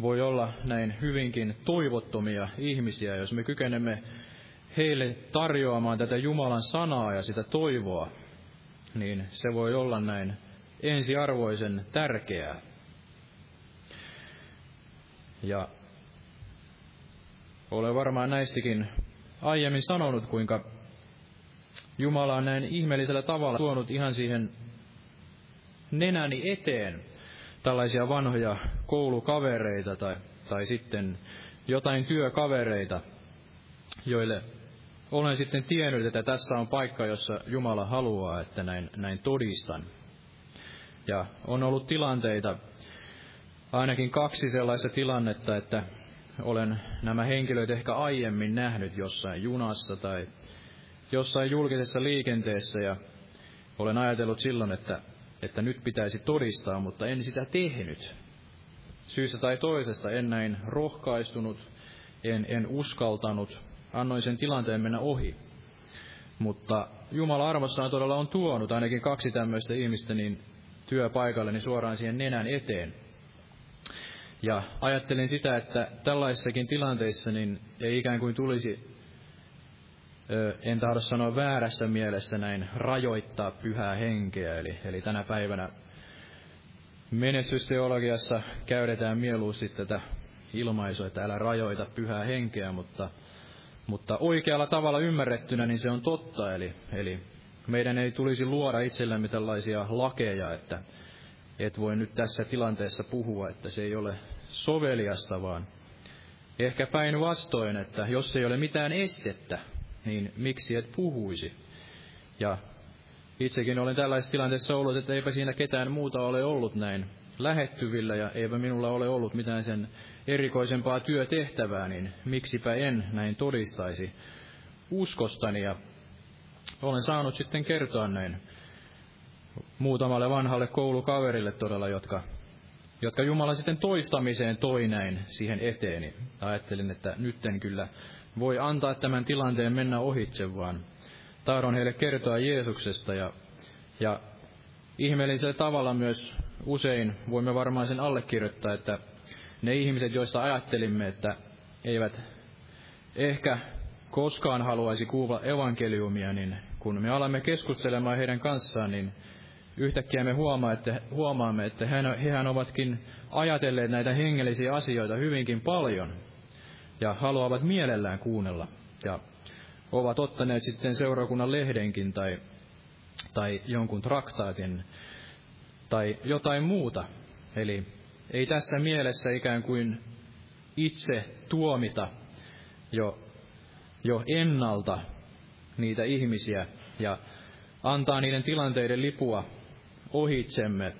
voi olla näin hyvinkin toivottomia ihmisiä, jos me kykenemme heille tarjoamaan tätä Jumalan sanaa ja sitä toivoa, niin se voi olla näin ensiarvoisen tärkeää. Ja olen varmaan näistäkin aiemmin sanonut, kuinka Jumala on näin ihmeellisellä tavalla tuonut ihan siihen nenäni eteen tällaisia vanhoja koulukavereita tai, tai sitten jotain työkavereita, joille olen sitten tiennyt, että tässä on paikka, jossa Jumala haluaa, että näin, näin todistan. Ja on ollut tilanteita, ainakin kaksi sellaista tilannetta, että olen nämä henkilöt ehkä aiemmin nähnyt jossain junassa tai jossain julkisessa liikenteessä ja olen ajatellut silloin, että, että nyt pitäisi todistaa, mutta en sitä tehnyt. Syystä tai toisesta en näin rohkaistunut, en, en uskaltanut, annoin sen tilanteen mennä ohi. Mutta Jumala armossaan todella on tuonut ainakin kaksi tämmöistä ihmistä niin työpaikalle niin suoraan siihen nenän eteen. Ja ajattelin sitä, että tällaisissakin tilanteissa niin ei ikään kuin tulisi, en tahdo sanoa väärässä mielessä näin, rajoittaa pyhää henkeä. Eli, eli tänä päivänä menestysteologiassa käydetään mieluusti tätä ilmaisua, että älä rajoita pyhää henkeä, mutta, mutta oikealla tavalla ymmärrettynä niin se on totta. Eli, eli meidän ei tulisi luoda itsellemme tällaisia lakeja, että et voi nyt tässä tilanteessa puhua, että se ei ole soveliasta, vaan ehkä päinvastoin, että jos ei ole mitään estettä, niin miksi et puhuisi? Ja itsekin olen tällaisessa tilanteessa ollut, että eipä siinä ketään muuta ole ollut näin lähettyvillä ja eipä minulla ole ollut mitään sen erikoisempaa työtehtävää, niin miksipä en näin todistaisi uskostani ja olen saanut sitten kertoa näin muutamalle vanhalle koulukaverille todella, jotka, jotka Jumala sitten toistamiseen toi näin siihen eteeni. Ajattelin, että nytten kyllä voi antaa tämän tilanteen mennä ohitse, vaan. Tahdon heille kertoa Jeesuksesta ja, ja ihmeellisellä tavalla myös usein voimme varmaan sen allekirjoittaa, että ne ihmiset, joista ajattelimme, että eivät ehkä koskaan haluaisi kuulla evankeliumia, niin kun me alamme keskustelemaan heidän kanssaan, niin yhtäkkiä me huomaamme, että hehän ovatkin ajatelleet näitä hengellisiä asioita hyvinkin paljon ja haluavat mielellään kuunnella. Ja ovat ottaneet sitten seurakunnan lehdenkin tai, tai jonkun traktaatin tai jotain muuta. Eli ei tässä mielessä ikään kuin itse tuomita jo, jo ennalta niitä ihmisiä ja antaa niiden tilanteiden lipua ohitsemme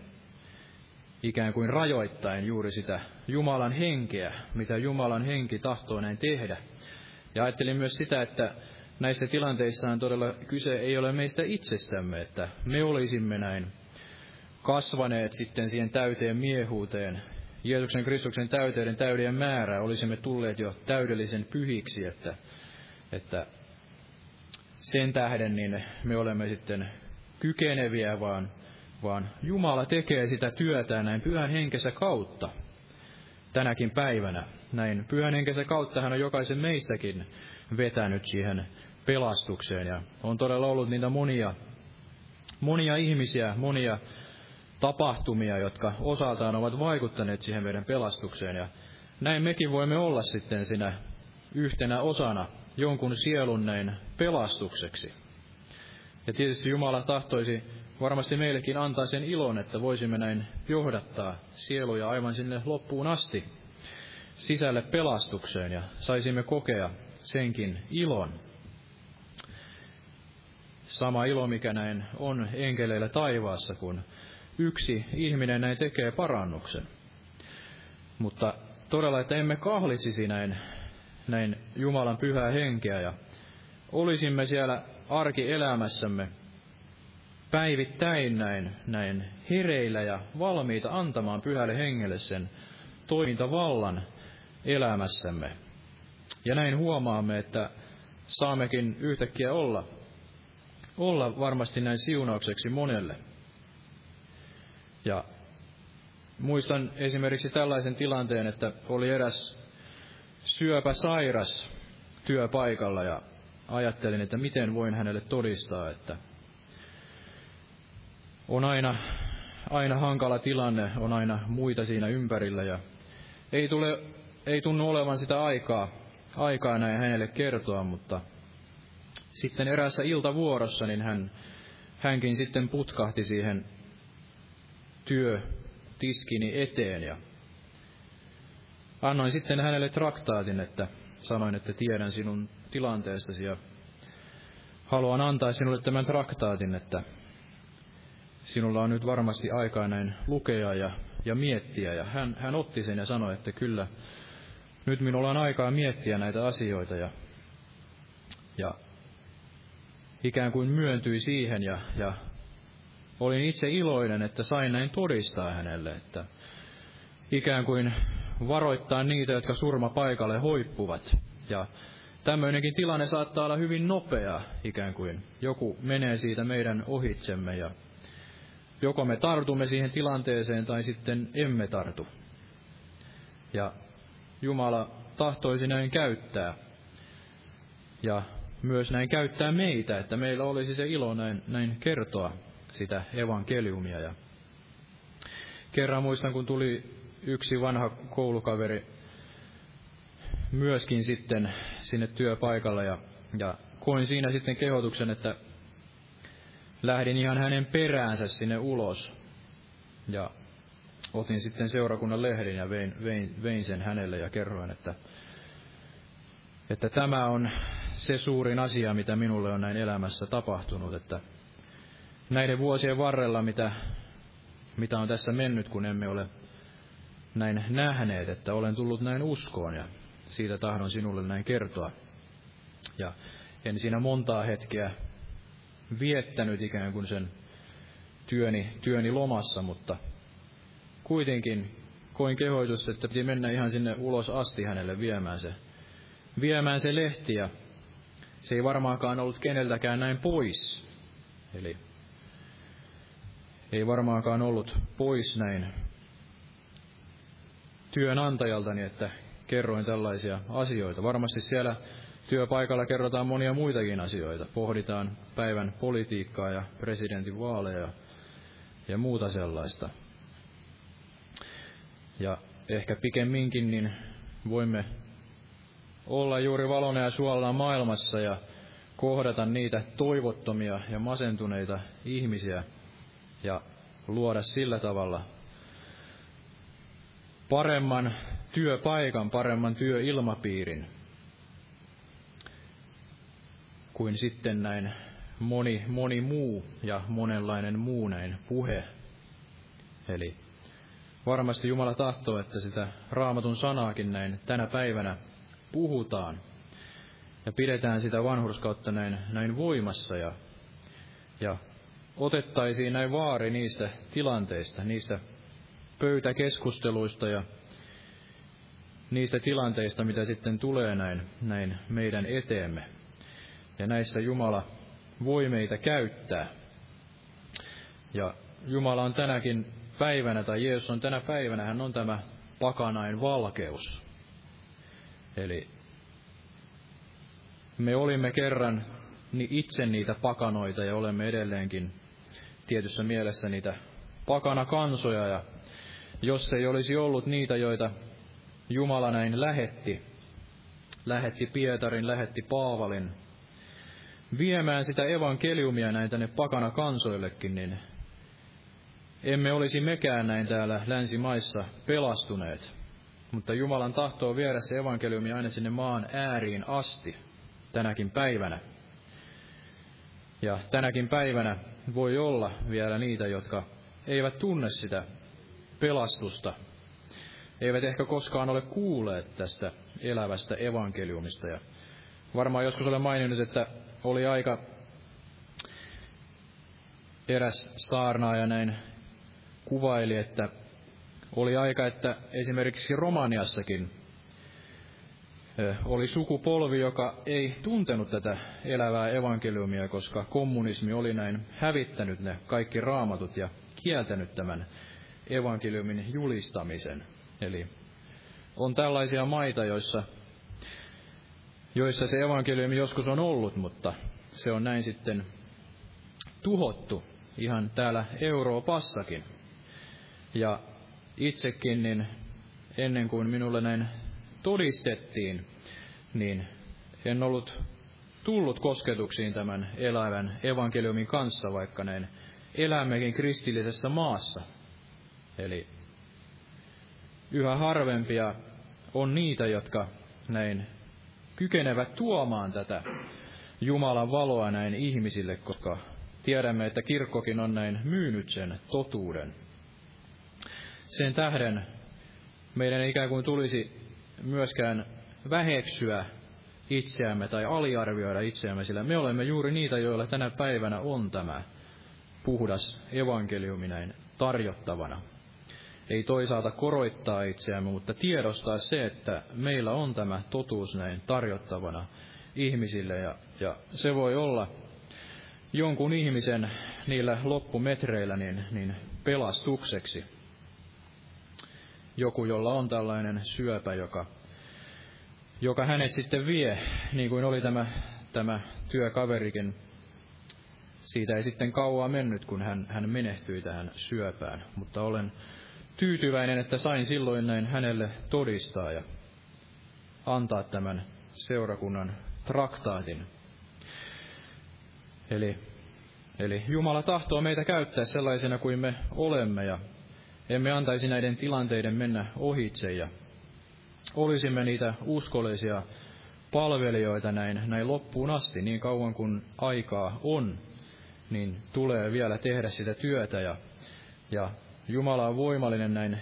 ikään kuin rajoittaen juuri sitä Jumalan henkeä, mitä Jumalan henki tahtoo näin tehdä. Ja ajattelin myös sitä, että näissä tilanteissa on todella kyse ei ole meistä itsestämme, että me olisimme näin kasvaneet sitten siihen täyteen miehuuteen, Jeesuksen Kristuksen täyteyden täyden määrää, olisimme tulleet jo täydellisen pyhiksi, että, että sen tähden niin me olemme sitten kykeneviä, vaan, vaan Jumala tekee sitä työtä näin pyhän henkensä kautta tänäkin päivänä. Näin pyhän henkensä kautta hän on jokaisen meistäkin vetänyt siihen pelastukseen. Ja on todella ollut niitä monia, monia ihmisiä, monia tapahtumia, jotka osaltaan ovat vaikuttaneet siihen meidän pelastukseen. Ja näin mekin voimme olla sitten siinä yhtenä osana jonkun sielun näin pelastukseksi. Ja tietysti Jumala tahtoisi varmasti meillekin antaa sen ilon, että voisimme näin johdattaa sieluja aivan sinne loppuun asti sisälle pelastukseen ja saisimme kokea senkin ilon. Sama ilo, mikä näin on enkeleillä taivaassa, kun yksi ihminen näin tekee parannuksen. Mutta todella, että emme kahlitsisi näin, näin Jumalan pyhää henkeä ja olisimme siellä arkielämässämme päivittäin näin, näin hereillä ja valmiita antamaan pyhälle hengelle sen toimintavallan elämässämme. Ja näin huomaamme, että saammekin yhtäkkiä olla, olla varmasti näin siunaukseksi monelle. Ja muistan esimerkiksi tällaisen tilanteen, että oli eräs syöpäsairas työpaikalla ja ajattelin, että miten voin hänelle todistaa, että on aina, aina hankala tilanne, on aina muita siinä ympärillä ja ei, tule, ei tunnu olevan sitä aikaa, aikaa näin hänelle kertoa, mutta sitten eräässä iltavuorossa niin hän, hänkin sitten putkahti siihen työ tiskini eteen ja annoin sitten hänelle traktaatin, että sanoin, että tiedän sinun tilanteestasi ja haluan antaa sinulle tämän traktaatin, että sinulla on nyt varmasti aikaa näin lukea ja, ja miettiä. Ja hän, hän otti sen ja sanoi, että kyllä, nyt minulla on aikaa miettiä näitä asioita ja, ja ikään kuin myöntyi siihen ja, ja olin itse iloinen, että sain näin todistaa hänelle, että ikään kuin varoittaa niitä, jotka surma paikalle hoippuvat. Ja tämmöinenkin tilanne saattaa olla hyvin nopea, ikään kuin joku menee siitä meidän ohitsemme ja joko me tartumme siihen tilanteeseen tai sitten emme tartu. Ja Jumala tahtoisi näin käyttää. Ja myös näin käyttää meitä, että meillä olisi se ilo näin, näin kertoa sitä evankeliumia. Ja kerran muistan, kun tuli yksi vanha koulukaveri myöskin sitten sinne työpaikalla ja, ja koin siinä sitten kehotuksen, että lähdin ihan hänen peräänsä sinne ulos. Ja otin sitten seurakunnan lehden ja vein, vein, vein sen hänelle ja kerroin, että, että tämä on se suurin asia, mitä minulle on näin elämässä tapahtunut, että näiden vuosien varrella, mitä, mitä on tässä mennyt, kun emme ole näin nähneet, että olen tullut näin uskoon ja siitä tahdon sinulle näin kertoa. Ja en siinä montaa hetkeä viettänyt ikään kuin sen työni, työni lomassa, mutta kuitenkin koin kehoitusta, että piti mennä ihan sinne ulos asti hänelle viemään se, viemään se lehti, ja se ei varmaankaan ollut keneltäkään näin pois. Eli ei varmaankaan ollut pois näin työnantajaltani, että kerroin tällaisia asioita. Varmasti siellä työpaikalla kerrotaan monia muitakin asioita. Pohditaan päivän politiikkaa ja presidentin vaaleja ja muuta sellaista. Ja ehkä pikemminkin niin voimme olla juuri valona ja suolana maailmassa ja kohdata niitä toivottomia ja masentuneita ihmisiä ja luoda sillä tavalla paremman työpaikan, paremman työilmapiirin kuin sitten näin moni, moni muu ja monenlainen muu näin puhe. Eli varmasti Jumala tahtoo, että sitä raamatun sanaakin näin tänä päivänä puhutaan. ja pidetään sitä vanhurskautta näin, näin voimassa ja, ja otettaisiin näin vaari niistä tilanteista, niistä pöytäkeskusteluista ja niistä tilanteista, mitä sitten tulee näin, näin meidän eteemme. Ja näissä Jumala voi meitä käyttää. Ja Jumala on tänäkin päivänä, tai Jeesus on tänä päivänä, hän on tämä pakanain valkeus. Eli me olimme kerran itse niitä pakanoita ja olemme edelleenkin tietyssä mielessä niitä pakana kansoja. Ja jos ei olisi ollut niitä, joita Jumala näin lähetti, lähetti Pietarin, lähetti Paavalin, viemään sitä evankeliumia näin tänne pakana kansoillekin, niin emme olisi mekään näin täällä länsimaissa pelastuneet. Mutta Jumalan tahtoo viedä se evankeliumi aina sinne maan ääriin asti tänäkin päivänä. Ja tänäkin päivänä voi olla vielä niitä, jotka eivät tunne sitä pelastusta, eivät ehkä koskaan ole kuulleet tästä elävästä evankeliumista. Ja varmaan joskus olen maininnut, että oli aika eräs saarnaaja näin kuvaili, että oli aika, että esimerkiksi Romaniassakin oli sukupolvi, joka ei tuntenut tätä elävää evankeliumia, koska kommunismi oli näin hävittänyt ne kaikki raamatut ja kieltänyt tämän evankeliumin julistamisen. Eli on tällaisia maita, joissa, joissa se evankeliumi joskus on ollut, mutta se on näin sitten tuhottu ihan täällä Euroopassakin. Ja itsekin, niin ennen kuin minulle näin todistettiin, niin en ollut tullut kosketuksiin tämän elävän evankeliumin kanssa, vaikka näin elämmekin kristillisessä maassa. Eli yhä harvempia on niitä, jotka näin kykenevät tuomaan tätä Jumalan valoa näin ihmisille, koska tiedämme, että kirkkokin on näin myynyt sen totuuden. Sen tähden meidän ei ikään kuin tulisi myöskään väheksyä itseämme tai aliarvioida itseämme, sillä me olemme juuri niitä, joilla tänä päivänä on tämä puhdas evankeliumi näin tarjottavana. Ei toisaalta koroittaa itseämme, mutta tiedostaa se, että meillä on tämä totuus näin tarjottavana ihmisille, ja, ja se voi olla jonkun ihmisen niillä loppumetreillä niin, niin pelastukseksi joku, jolla on tällainen syöpä, joka, joka hänet sitten vie, niin kuin oli tämä, tämä työkaverikin. Siitä ei sitten kauaa mennyt, kun hän, hän menehtyi tähän syöpään, mutta olen tyytyväinen, että sain silloin näin hänelle todistaa ja antaa tämän seurakunnan traktaatin. Eli, eli Jumala tahtoo meitä käyttää sellaisena kuin me olemme ja emme antaisi näiden tilanteiden mennä ohitse ja olisimme niitä uskollisia palvelijoita näin, näin loppuun asti, niin kauan kuin aikaa on, niin tulee vielä tehdä sitä työtä ja, ja Jumala on voimallinen näin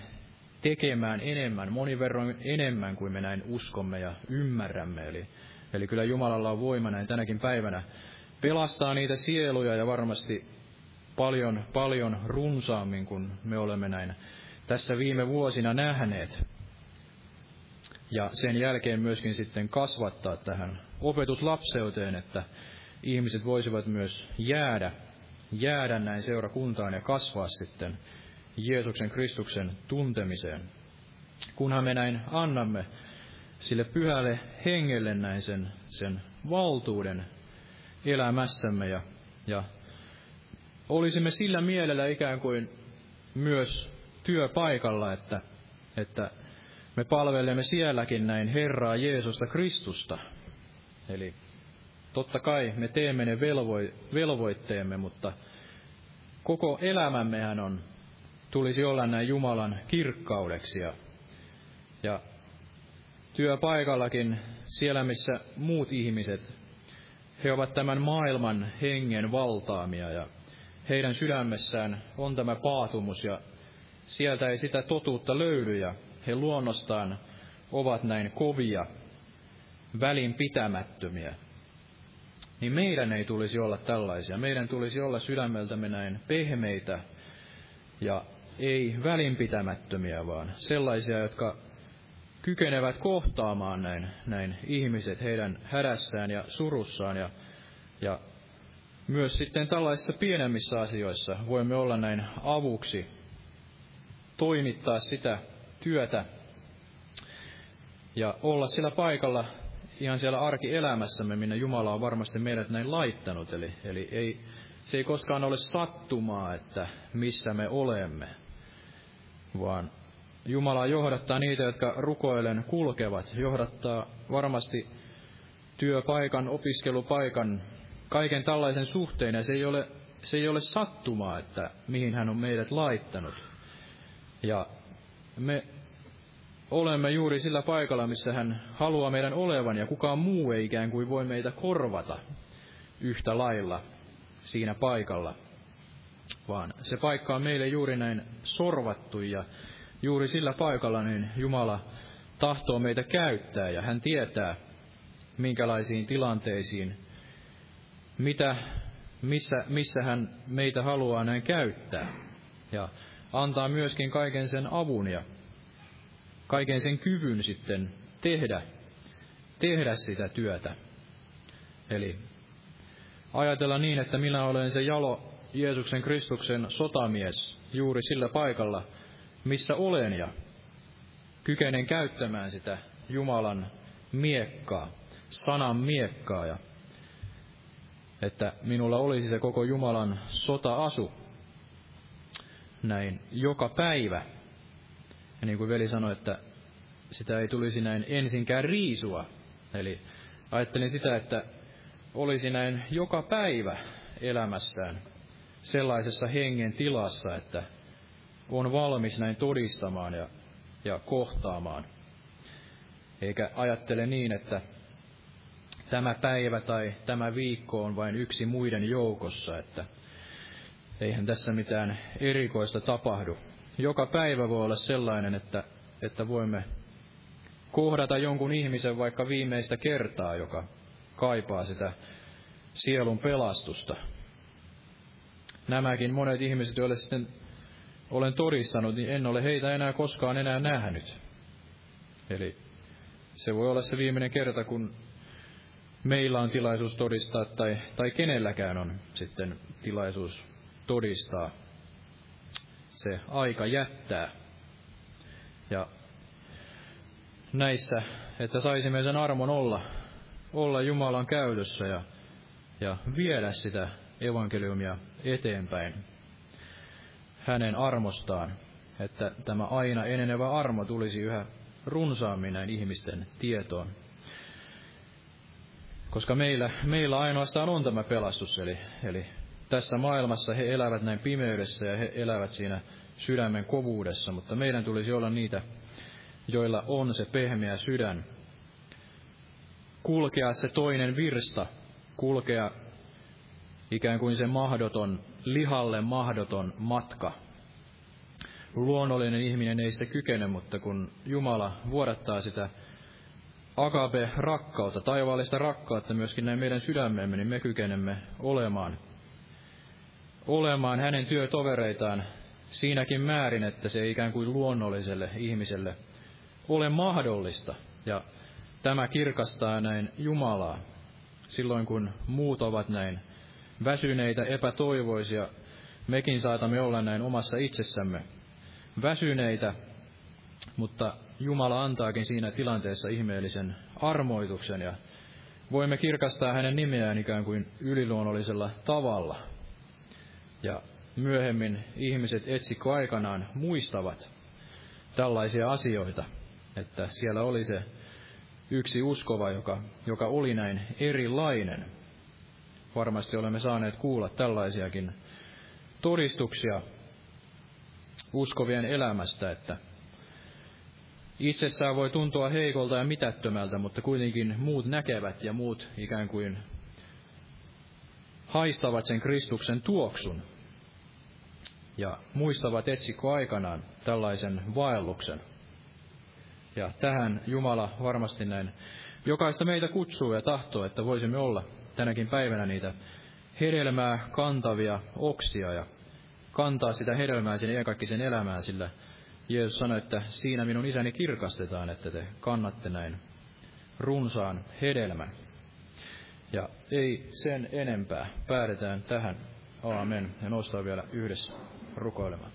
tekemään enemmän, monin verran enemmän kuin me näin uskomme ja ymmärrämme. Eli, eli kyllä Jumalalla on voima näin tänäkin päivänä pelastaa niitä sieluja ja varmasti paljon, paljon runsaammin kuin me olemme näin tässä viime vuosina nähneet. Ja sen jälkeen myöskin sitten kasvattaa tähän opetuslapseuteen, että ihmiset voisivat myös jäädä, jäädä näin seurakuntaan ja kasvaa sitten Jeesuksen Kristuksen tuntemiseen. Kunhan me näin annamme sille pyhälle hengelle näin sen, sen valtuuden elämässämme ja, ja olisimme sillä mielellä ikään kuin myös työpaikalla, että, että me palvelemme sielläkin näin Herraa Jeesusta Kristusta. Eli totta kai me teemme ne velvo, velvoitteemme, mutta koko elämämmehän on, tulisi olla näin Jumalan kirkkaudeksi. Ja, ja työpaikallakin, siellä missä muut ihmiset, he ovat tämän maailman hengen valtaamia ja heidän sydämessään on tämä paatumus ja sieltä ei sitä totuutta löydy ja he luonnostaan ovat näin kovia, välinpitämättömiä. Niin meidän ei tulisi olla tällaisia. Meidän tulisi olla sydämeltämme näin pehmeitä ja ei välinpitämättömiä, vaan sellaisia, jotka kykenevät kohtaamaan näin, näin ihmiset heidän hädässään ja surussaan ja, ja myös sitten tällaisissa pienemmissä asioissa voimme olla näin avuksi, toimittaa sitä työtä ja olla sillä paikalla ihan siellä arkielämässämme, minne Jumala on varmasti meidät näin laittanut. Eli, eli ei, se ei koskaan ole sattumaa, että missä me olemme, vaan Jumala johdattaa niitä, jotka rukoilen kulkevat, johdattaa varmasti työpaikan, opiskelupaikan, kaiken tällaisen suhteen, ja se ei ole, se ei ole sattumaa, että mihin hän on meidät laittanut. Ja me olemme juuri sillä paikalla, missä hän haluaa meidän olevan, ja kukaan muu ei ikään kuin voi meitä korvata yhtä lailla siinä paikalla. Vaan se paikka on meille juuri näin sorvattu, ja juuri sillä paikalla niin Jumala tahtoo meitä käyttää, ja hän tietää, minkälaisiin tilanteisiin, mitä, missä, missä hän meitä haluaa näin käyttää. Ja antaa myöskin kaiken sen avun ja kaiken sen kyvyn sitten tehdä, tehdä sitä työtä. Eli ajatella niin, että minä olen se jalo Jeesuksen Kristuksen sotamies juuri sillä paikalla, missä olen ja kykenen käyttämään sitä Jumalan miekkaa, sanan miekkaa ja että minulla olisi se koko Jumalan sota-asu näin joka päivä – ja niin kuin veli sanoi, että sitä ei tulisi näin ensinkään riisua. Eli ajattelin sitä, että olisi näin joka päivä elämässään sellaisessa hengen tilassa, että on valmis näin todistamaan ja, ja kohtaamaan. Eikä ajattele niin, että tämä päivä tai tämä viikko on vain yksi muiden joukossa, että eihän tässä mitään erikoista tapahdu, joka päivä voi olla sellainen, että, että voimme kohdata jonkun ihmisen vaikka viimeistä kertaa, joka kaipaa sitä sielun pelastusta. Nämäkin monet ihmiset, joille sitten olen todistanut, niin en ole heitä enää koskaan enää nähnyt. Eli se voi olla se viimeinen kerta, kun meillä on tilaisuus todistaa, tai, tai kenelläkään on sitten tilaisuus todistaa se aika jättää. Ja näissä, että saisimme sen armon olla, olla Jumalan käytössä ja, ja viedä sitä evankeliumia eteenpäin hänen armostaan, että tämä aina enenevä armo tulisi yhä runsaammin näin ihmisten tietoon. Koska meillä, meillä ainoastaan on tämä pelastus, eli, eli tässä maailmassa he elävät näin pimeydessä ja he elävät siinä sydämen kovuudessa, mutta meidän tulisi olla niitä, joilla on se pehmeä sydän. Kulkea se toinen virsta, kulkea ikään kuin se mahdoton, lihalle mahdoton matka. Luonnollinen ihminen ei sitä kykene, mutta kun Jumala vuodattaa sitä agape rakkautta, taivaallista rakkautta myöskin näin meidän sydämemme, niin me kykenemme olemaan olemaan hänen työtovereitaan siinäkin määrin, että se ei ikään kuin luonnolliselle ihmiselle ole mahdollista. Ja tämä kirkastaa näin Jumalaa silloin, kun muut ovat näin väsyneitä, epätoivoisia. Mekin saatamme olla näin omassa itsessämme väsyneitä, mutta Jumala antaakin siinä tilanteessa ihmeellisen armoituksen ja voimme kirkastaa hänen nimeään ikään kuin yliluonnollisella tavalla. Ja myöhemmin ihmiset etsikko aikanaan muistavat tällaisia asioita, että siellä oli se yksi uskova, joka, joka oli näin erilainen. Varmasti olemme saaneet kuulla tällaisiakin todistuksia uskovien elämästä, että itsessään voi tuntua heikolta ja mitättömältä, mutta kuitenkin muut näkevät ja muut ikään kuin haistavat sen Kristuksen tuoksun ja muistavat etsikko aikanaan tällaisen vaelluksen. Ja tähän Jumala varmasti näin jokaista meitä kutsuu ja tahtoo, että voisimme olla tänäkin päivänä niitä hedelmää kantavia oksia ja kantaa sitä hedelmää sinne iänkaikkisen elämään, sillä Jeesus sanoi, että siinä minun isäni kirkastetaan, että te kannatte näin runsaan hedelmän. Ja ei sen enempää. Päädetään tähän. Aamen. Ja nostaa vielä yhdessä rukoilemaan.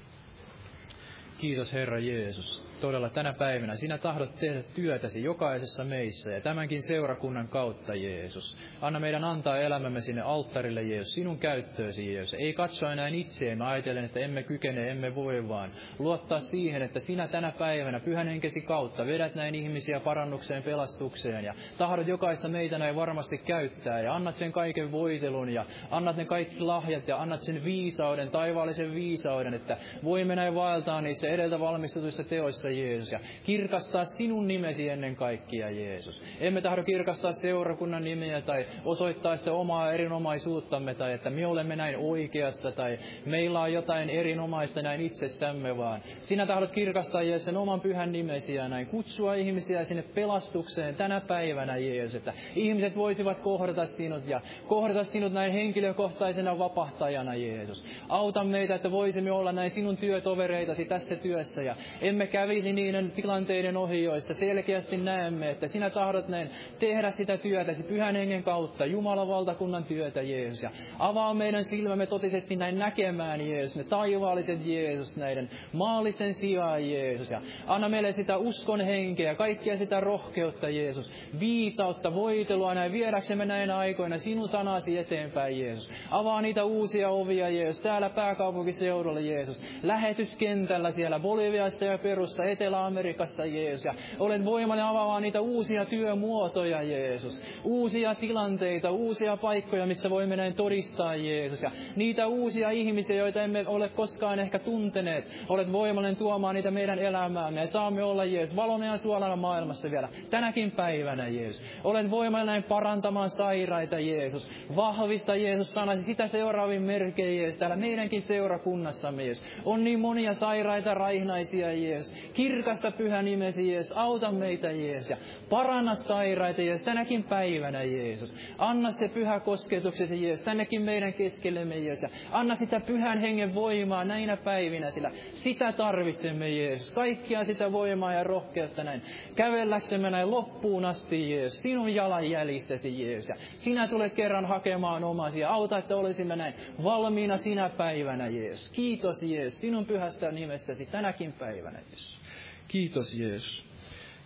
Kiitos Herra Jeesus todella tänä päivänä sinä tahdot tehdä työtäsi jokaisessa meissä ja tämänkin seurakunnan kautta, Jeesus. Anna meidän antaa elämämme sinne alttarille, Jeesus, sinun käyttöösi, Jeesus. Ei katsoa enää itseemme ajatellen, että emme kykene, emme voi vaan. Luottaa siihen, että sinä tänä päivänä pyhän henkesi kautta vedät näin ihmisiä parannukseen, pelastukseen ja tahdot jokaista meitä näin varmasti käyttää ja annat sen kaiken voitelun ja annat ne kaikki lahjat ja annat sen viisauden, taivaallisen viisauden, että voimme näin vaeltaa niissä edeltä valmistetuissa teoissa, Jeesus, ja kirkastaa sinun nimesi ennen kaikkia, Jeesus. Emme tahdo kirkastaa seurakunnan nimeä tai osoittaa sitä omaa erinomaisuuttamme tai että me olemme näin oikeassa tai meillä on jotain erinomaista näin itsessämme, vaan sinä tahdot kirkastaa Jeesus sen oman pyhän nimesi ja näin kutsua ihmisiä sinne pelastukseen tänä päivänä, Jeesus, että ihmiset voisivat kohdata sinut ja kohdata sinut näin henkilökohtaisena vapahtajana, Jeesus. Auta meitä, että voisimme olla näin sinun työtovereitasi tässä työssä ja emme kävisi kävisi niiden tilanteiden ohi, joissa selkeästi näemme, että sinä tahdot näin tehdä sitä työtäsi pyhän hengen kautta, Jumalan valtakunnan työtä, Jeesus. Ja avaa meidän silmämme totisesti näin näkemään, Jeesus, ne taivaalliset Jeesus, näiden maallisten sijaan, Jeesus. Ja anna meille sitä uskon henkeä, kaikkea sitä rohkeutta, Jeesus, viisautta, voitelua näin viedäksemme näinä aikoina sinun sanasi eteenpäin, Jeesus. Avaa niitä uusia ovia, Jeesus, täällä pääkaupunkiseudulla, Jeesus. Lähetyskentällä siellä Boliviassa ja Perussa, Etelä-Amerikassa, Jeesus. Ja olet voimallinen avaamaan niitä uusia työmuotoja, Jeesus. Uusia tilanteita, uusia paikkoja, missä voimme näin todistaa, Jeesus. Ja niitä uusia ihmisiä, joita emme ole koskaan ehkä tunteneet. Olet voimallinen tuomaan niitä meidän elämäämme. Ja saamme olla, Jeesus, valona ja suolana maailmassa vielä. Tänäkin päivänä, Jeesus. Olet voimallinen parantamaan sairaita, Jeesus. Vahvista, Jeesus, sanasi sitä seuraavin merkejä, Jeesus. Täällä meidänkin seurakunnassamme, Jeesus. On niin monia sairaita, raihnaisia, Jeesus. Kirkasta pyhä nimesi, Jeesus. Auta meitä, Jeesus. Ja paranna sairaita, Jeesus, tänäkin päivänä, Jeesus. Anna se pyhä kosketuksesi, Jeesus, tännekin meidän keskellemme, Jeesus. Ja anna sitä pyhän hengen voimaa näinä päivinä, sillä sitä tarvitsemme, Jeesus. Kaikkia sitä voimaa ja rohkeutta näin. Kävelläksemme näin loppuun asti, Jeesus. Sinun jalanjäljissäsi, Jeesus. Ja sinä tulet kerran hakemaan omasi. Auta, että olisimme näin valmiina sinä päivänä, Jeesus. Kiitos, Jeesus, sinun pyhästä nimestäsi tänäkin päivänä, Jeesus. Kiitos Jeesus.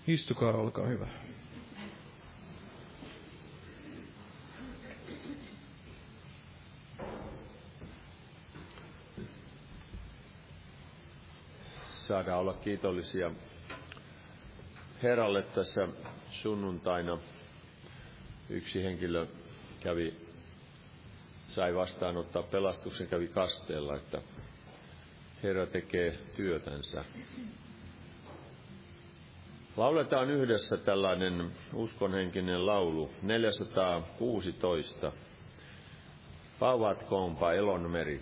Istukaa, olkaa hyvä. Saadaan olla kiitollisia Herralle tässä sunnuntaina. Yksi henkilö kävi, sai vastaanottaa pelastuksen, kävi kasteella, että Herra tekee työtänsä. Lauletaan yhdessä tällainen uskonhenkinen laulu, 416. Pauvatkoonpa elon meri.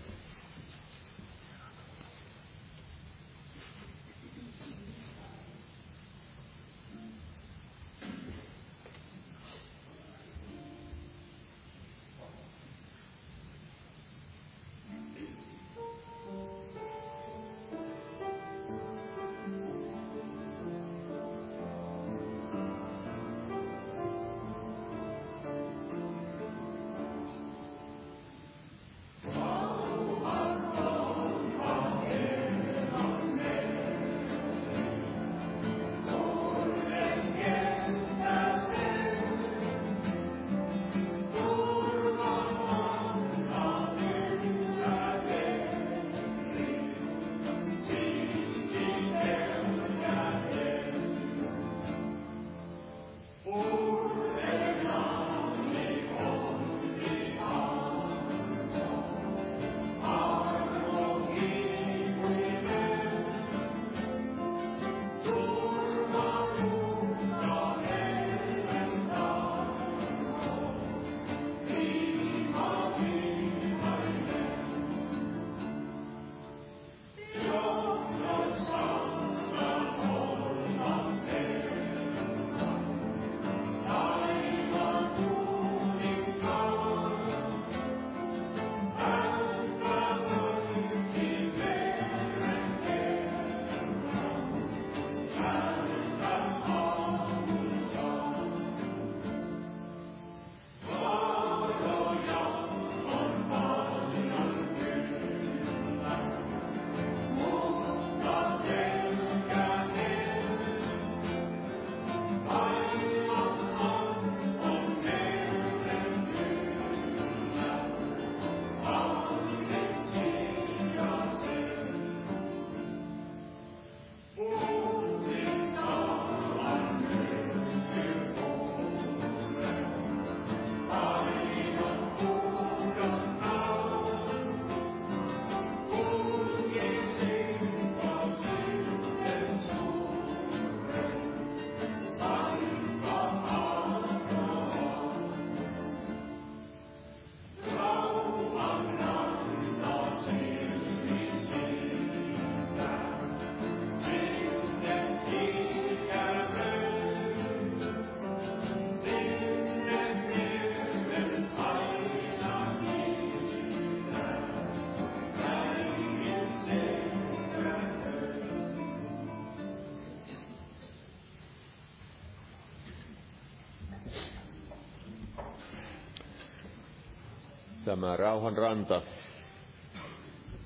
Tämä rauhan ranta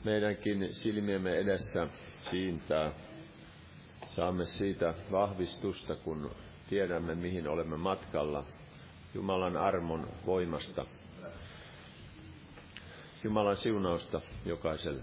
meidänkin silmiemme edessä siintää. Saamme siitä vahvistusta, kun tiedämme, mihin olemme matkalla Jumalan armon voimasta. Jumalan siunausta jokaiselle.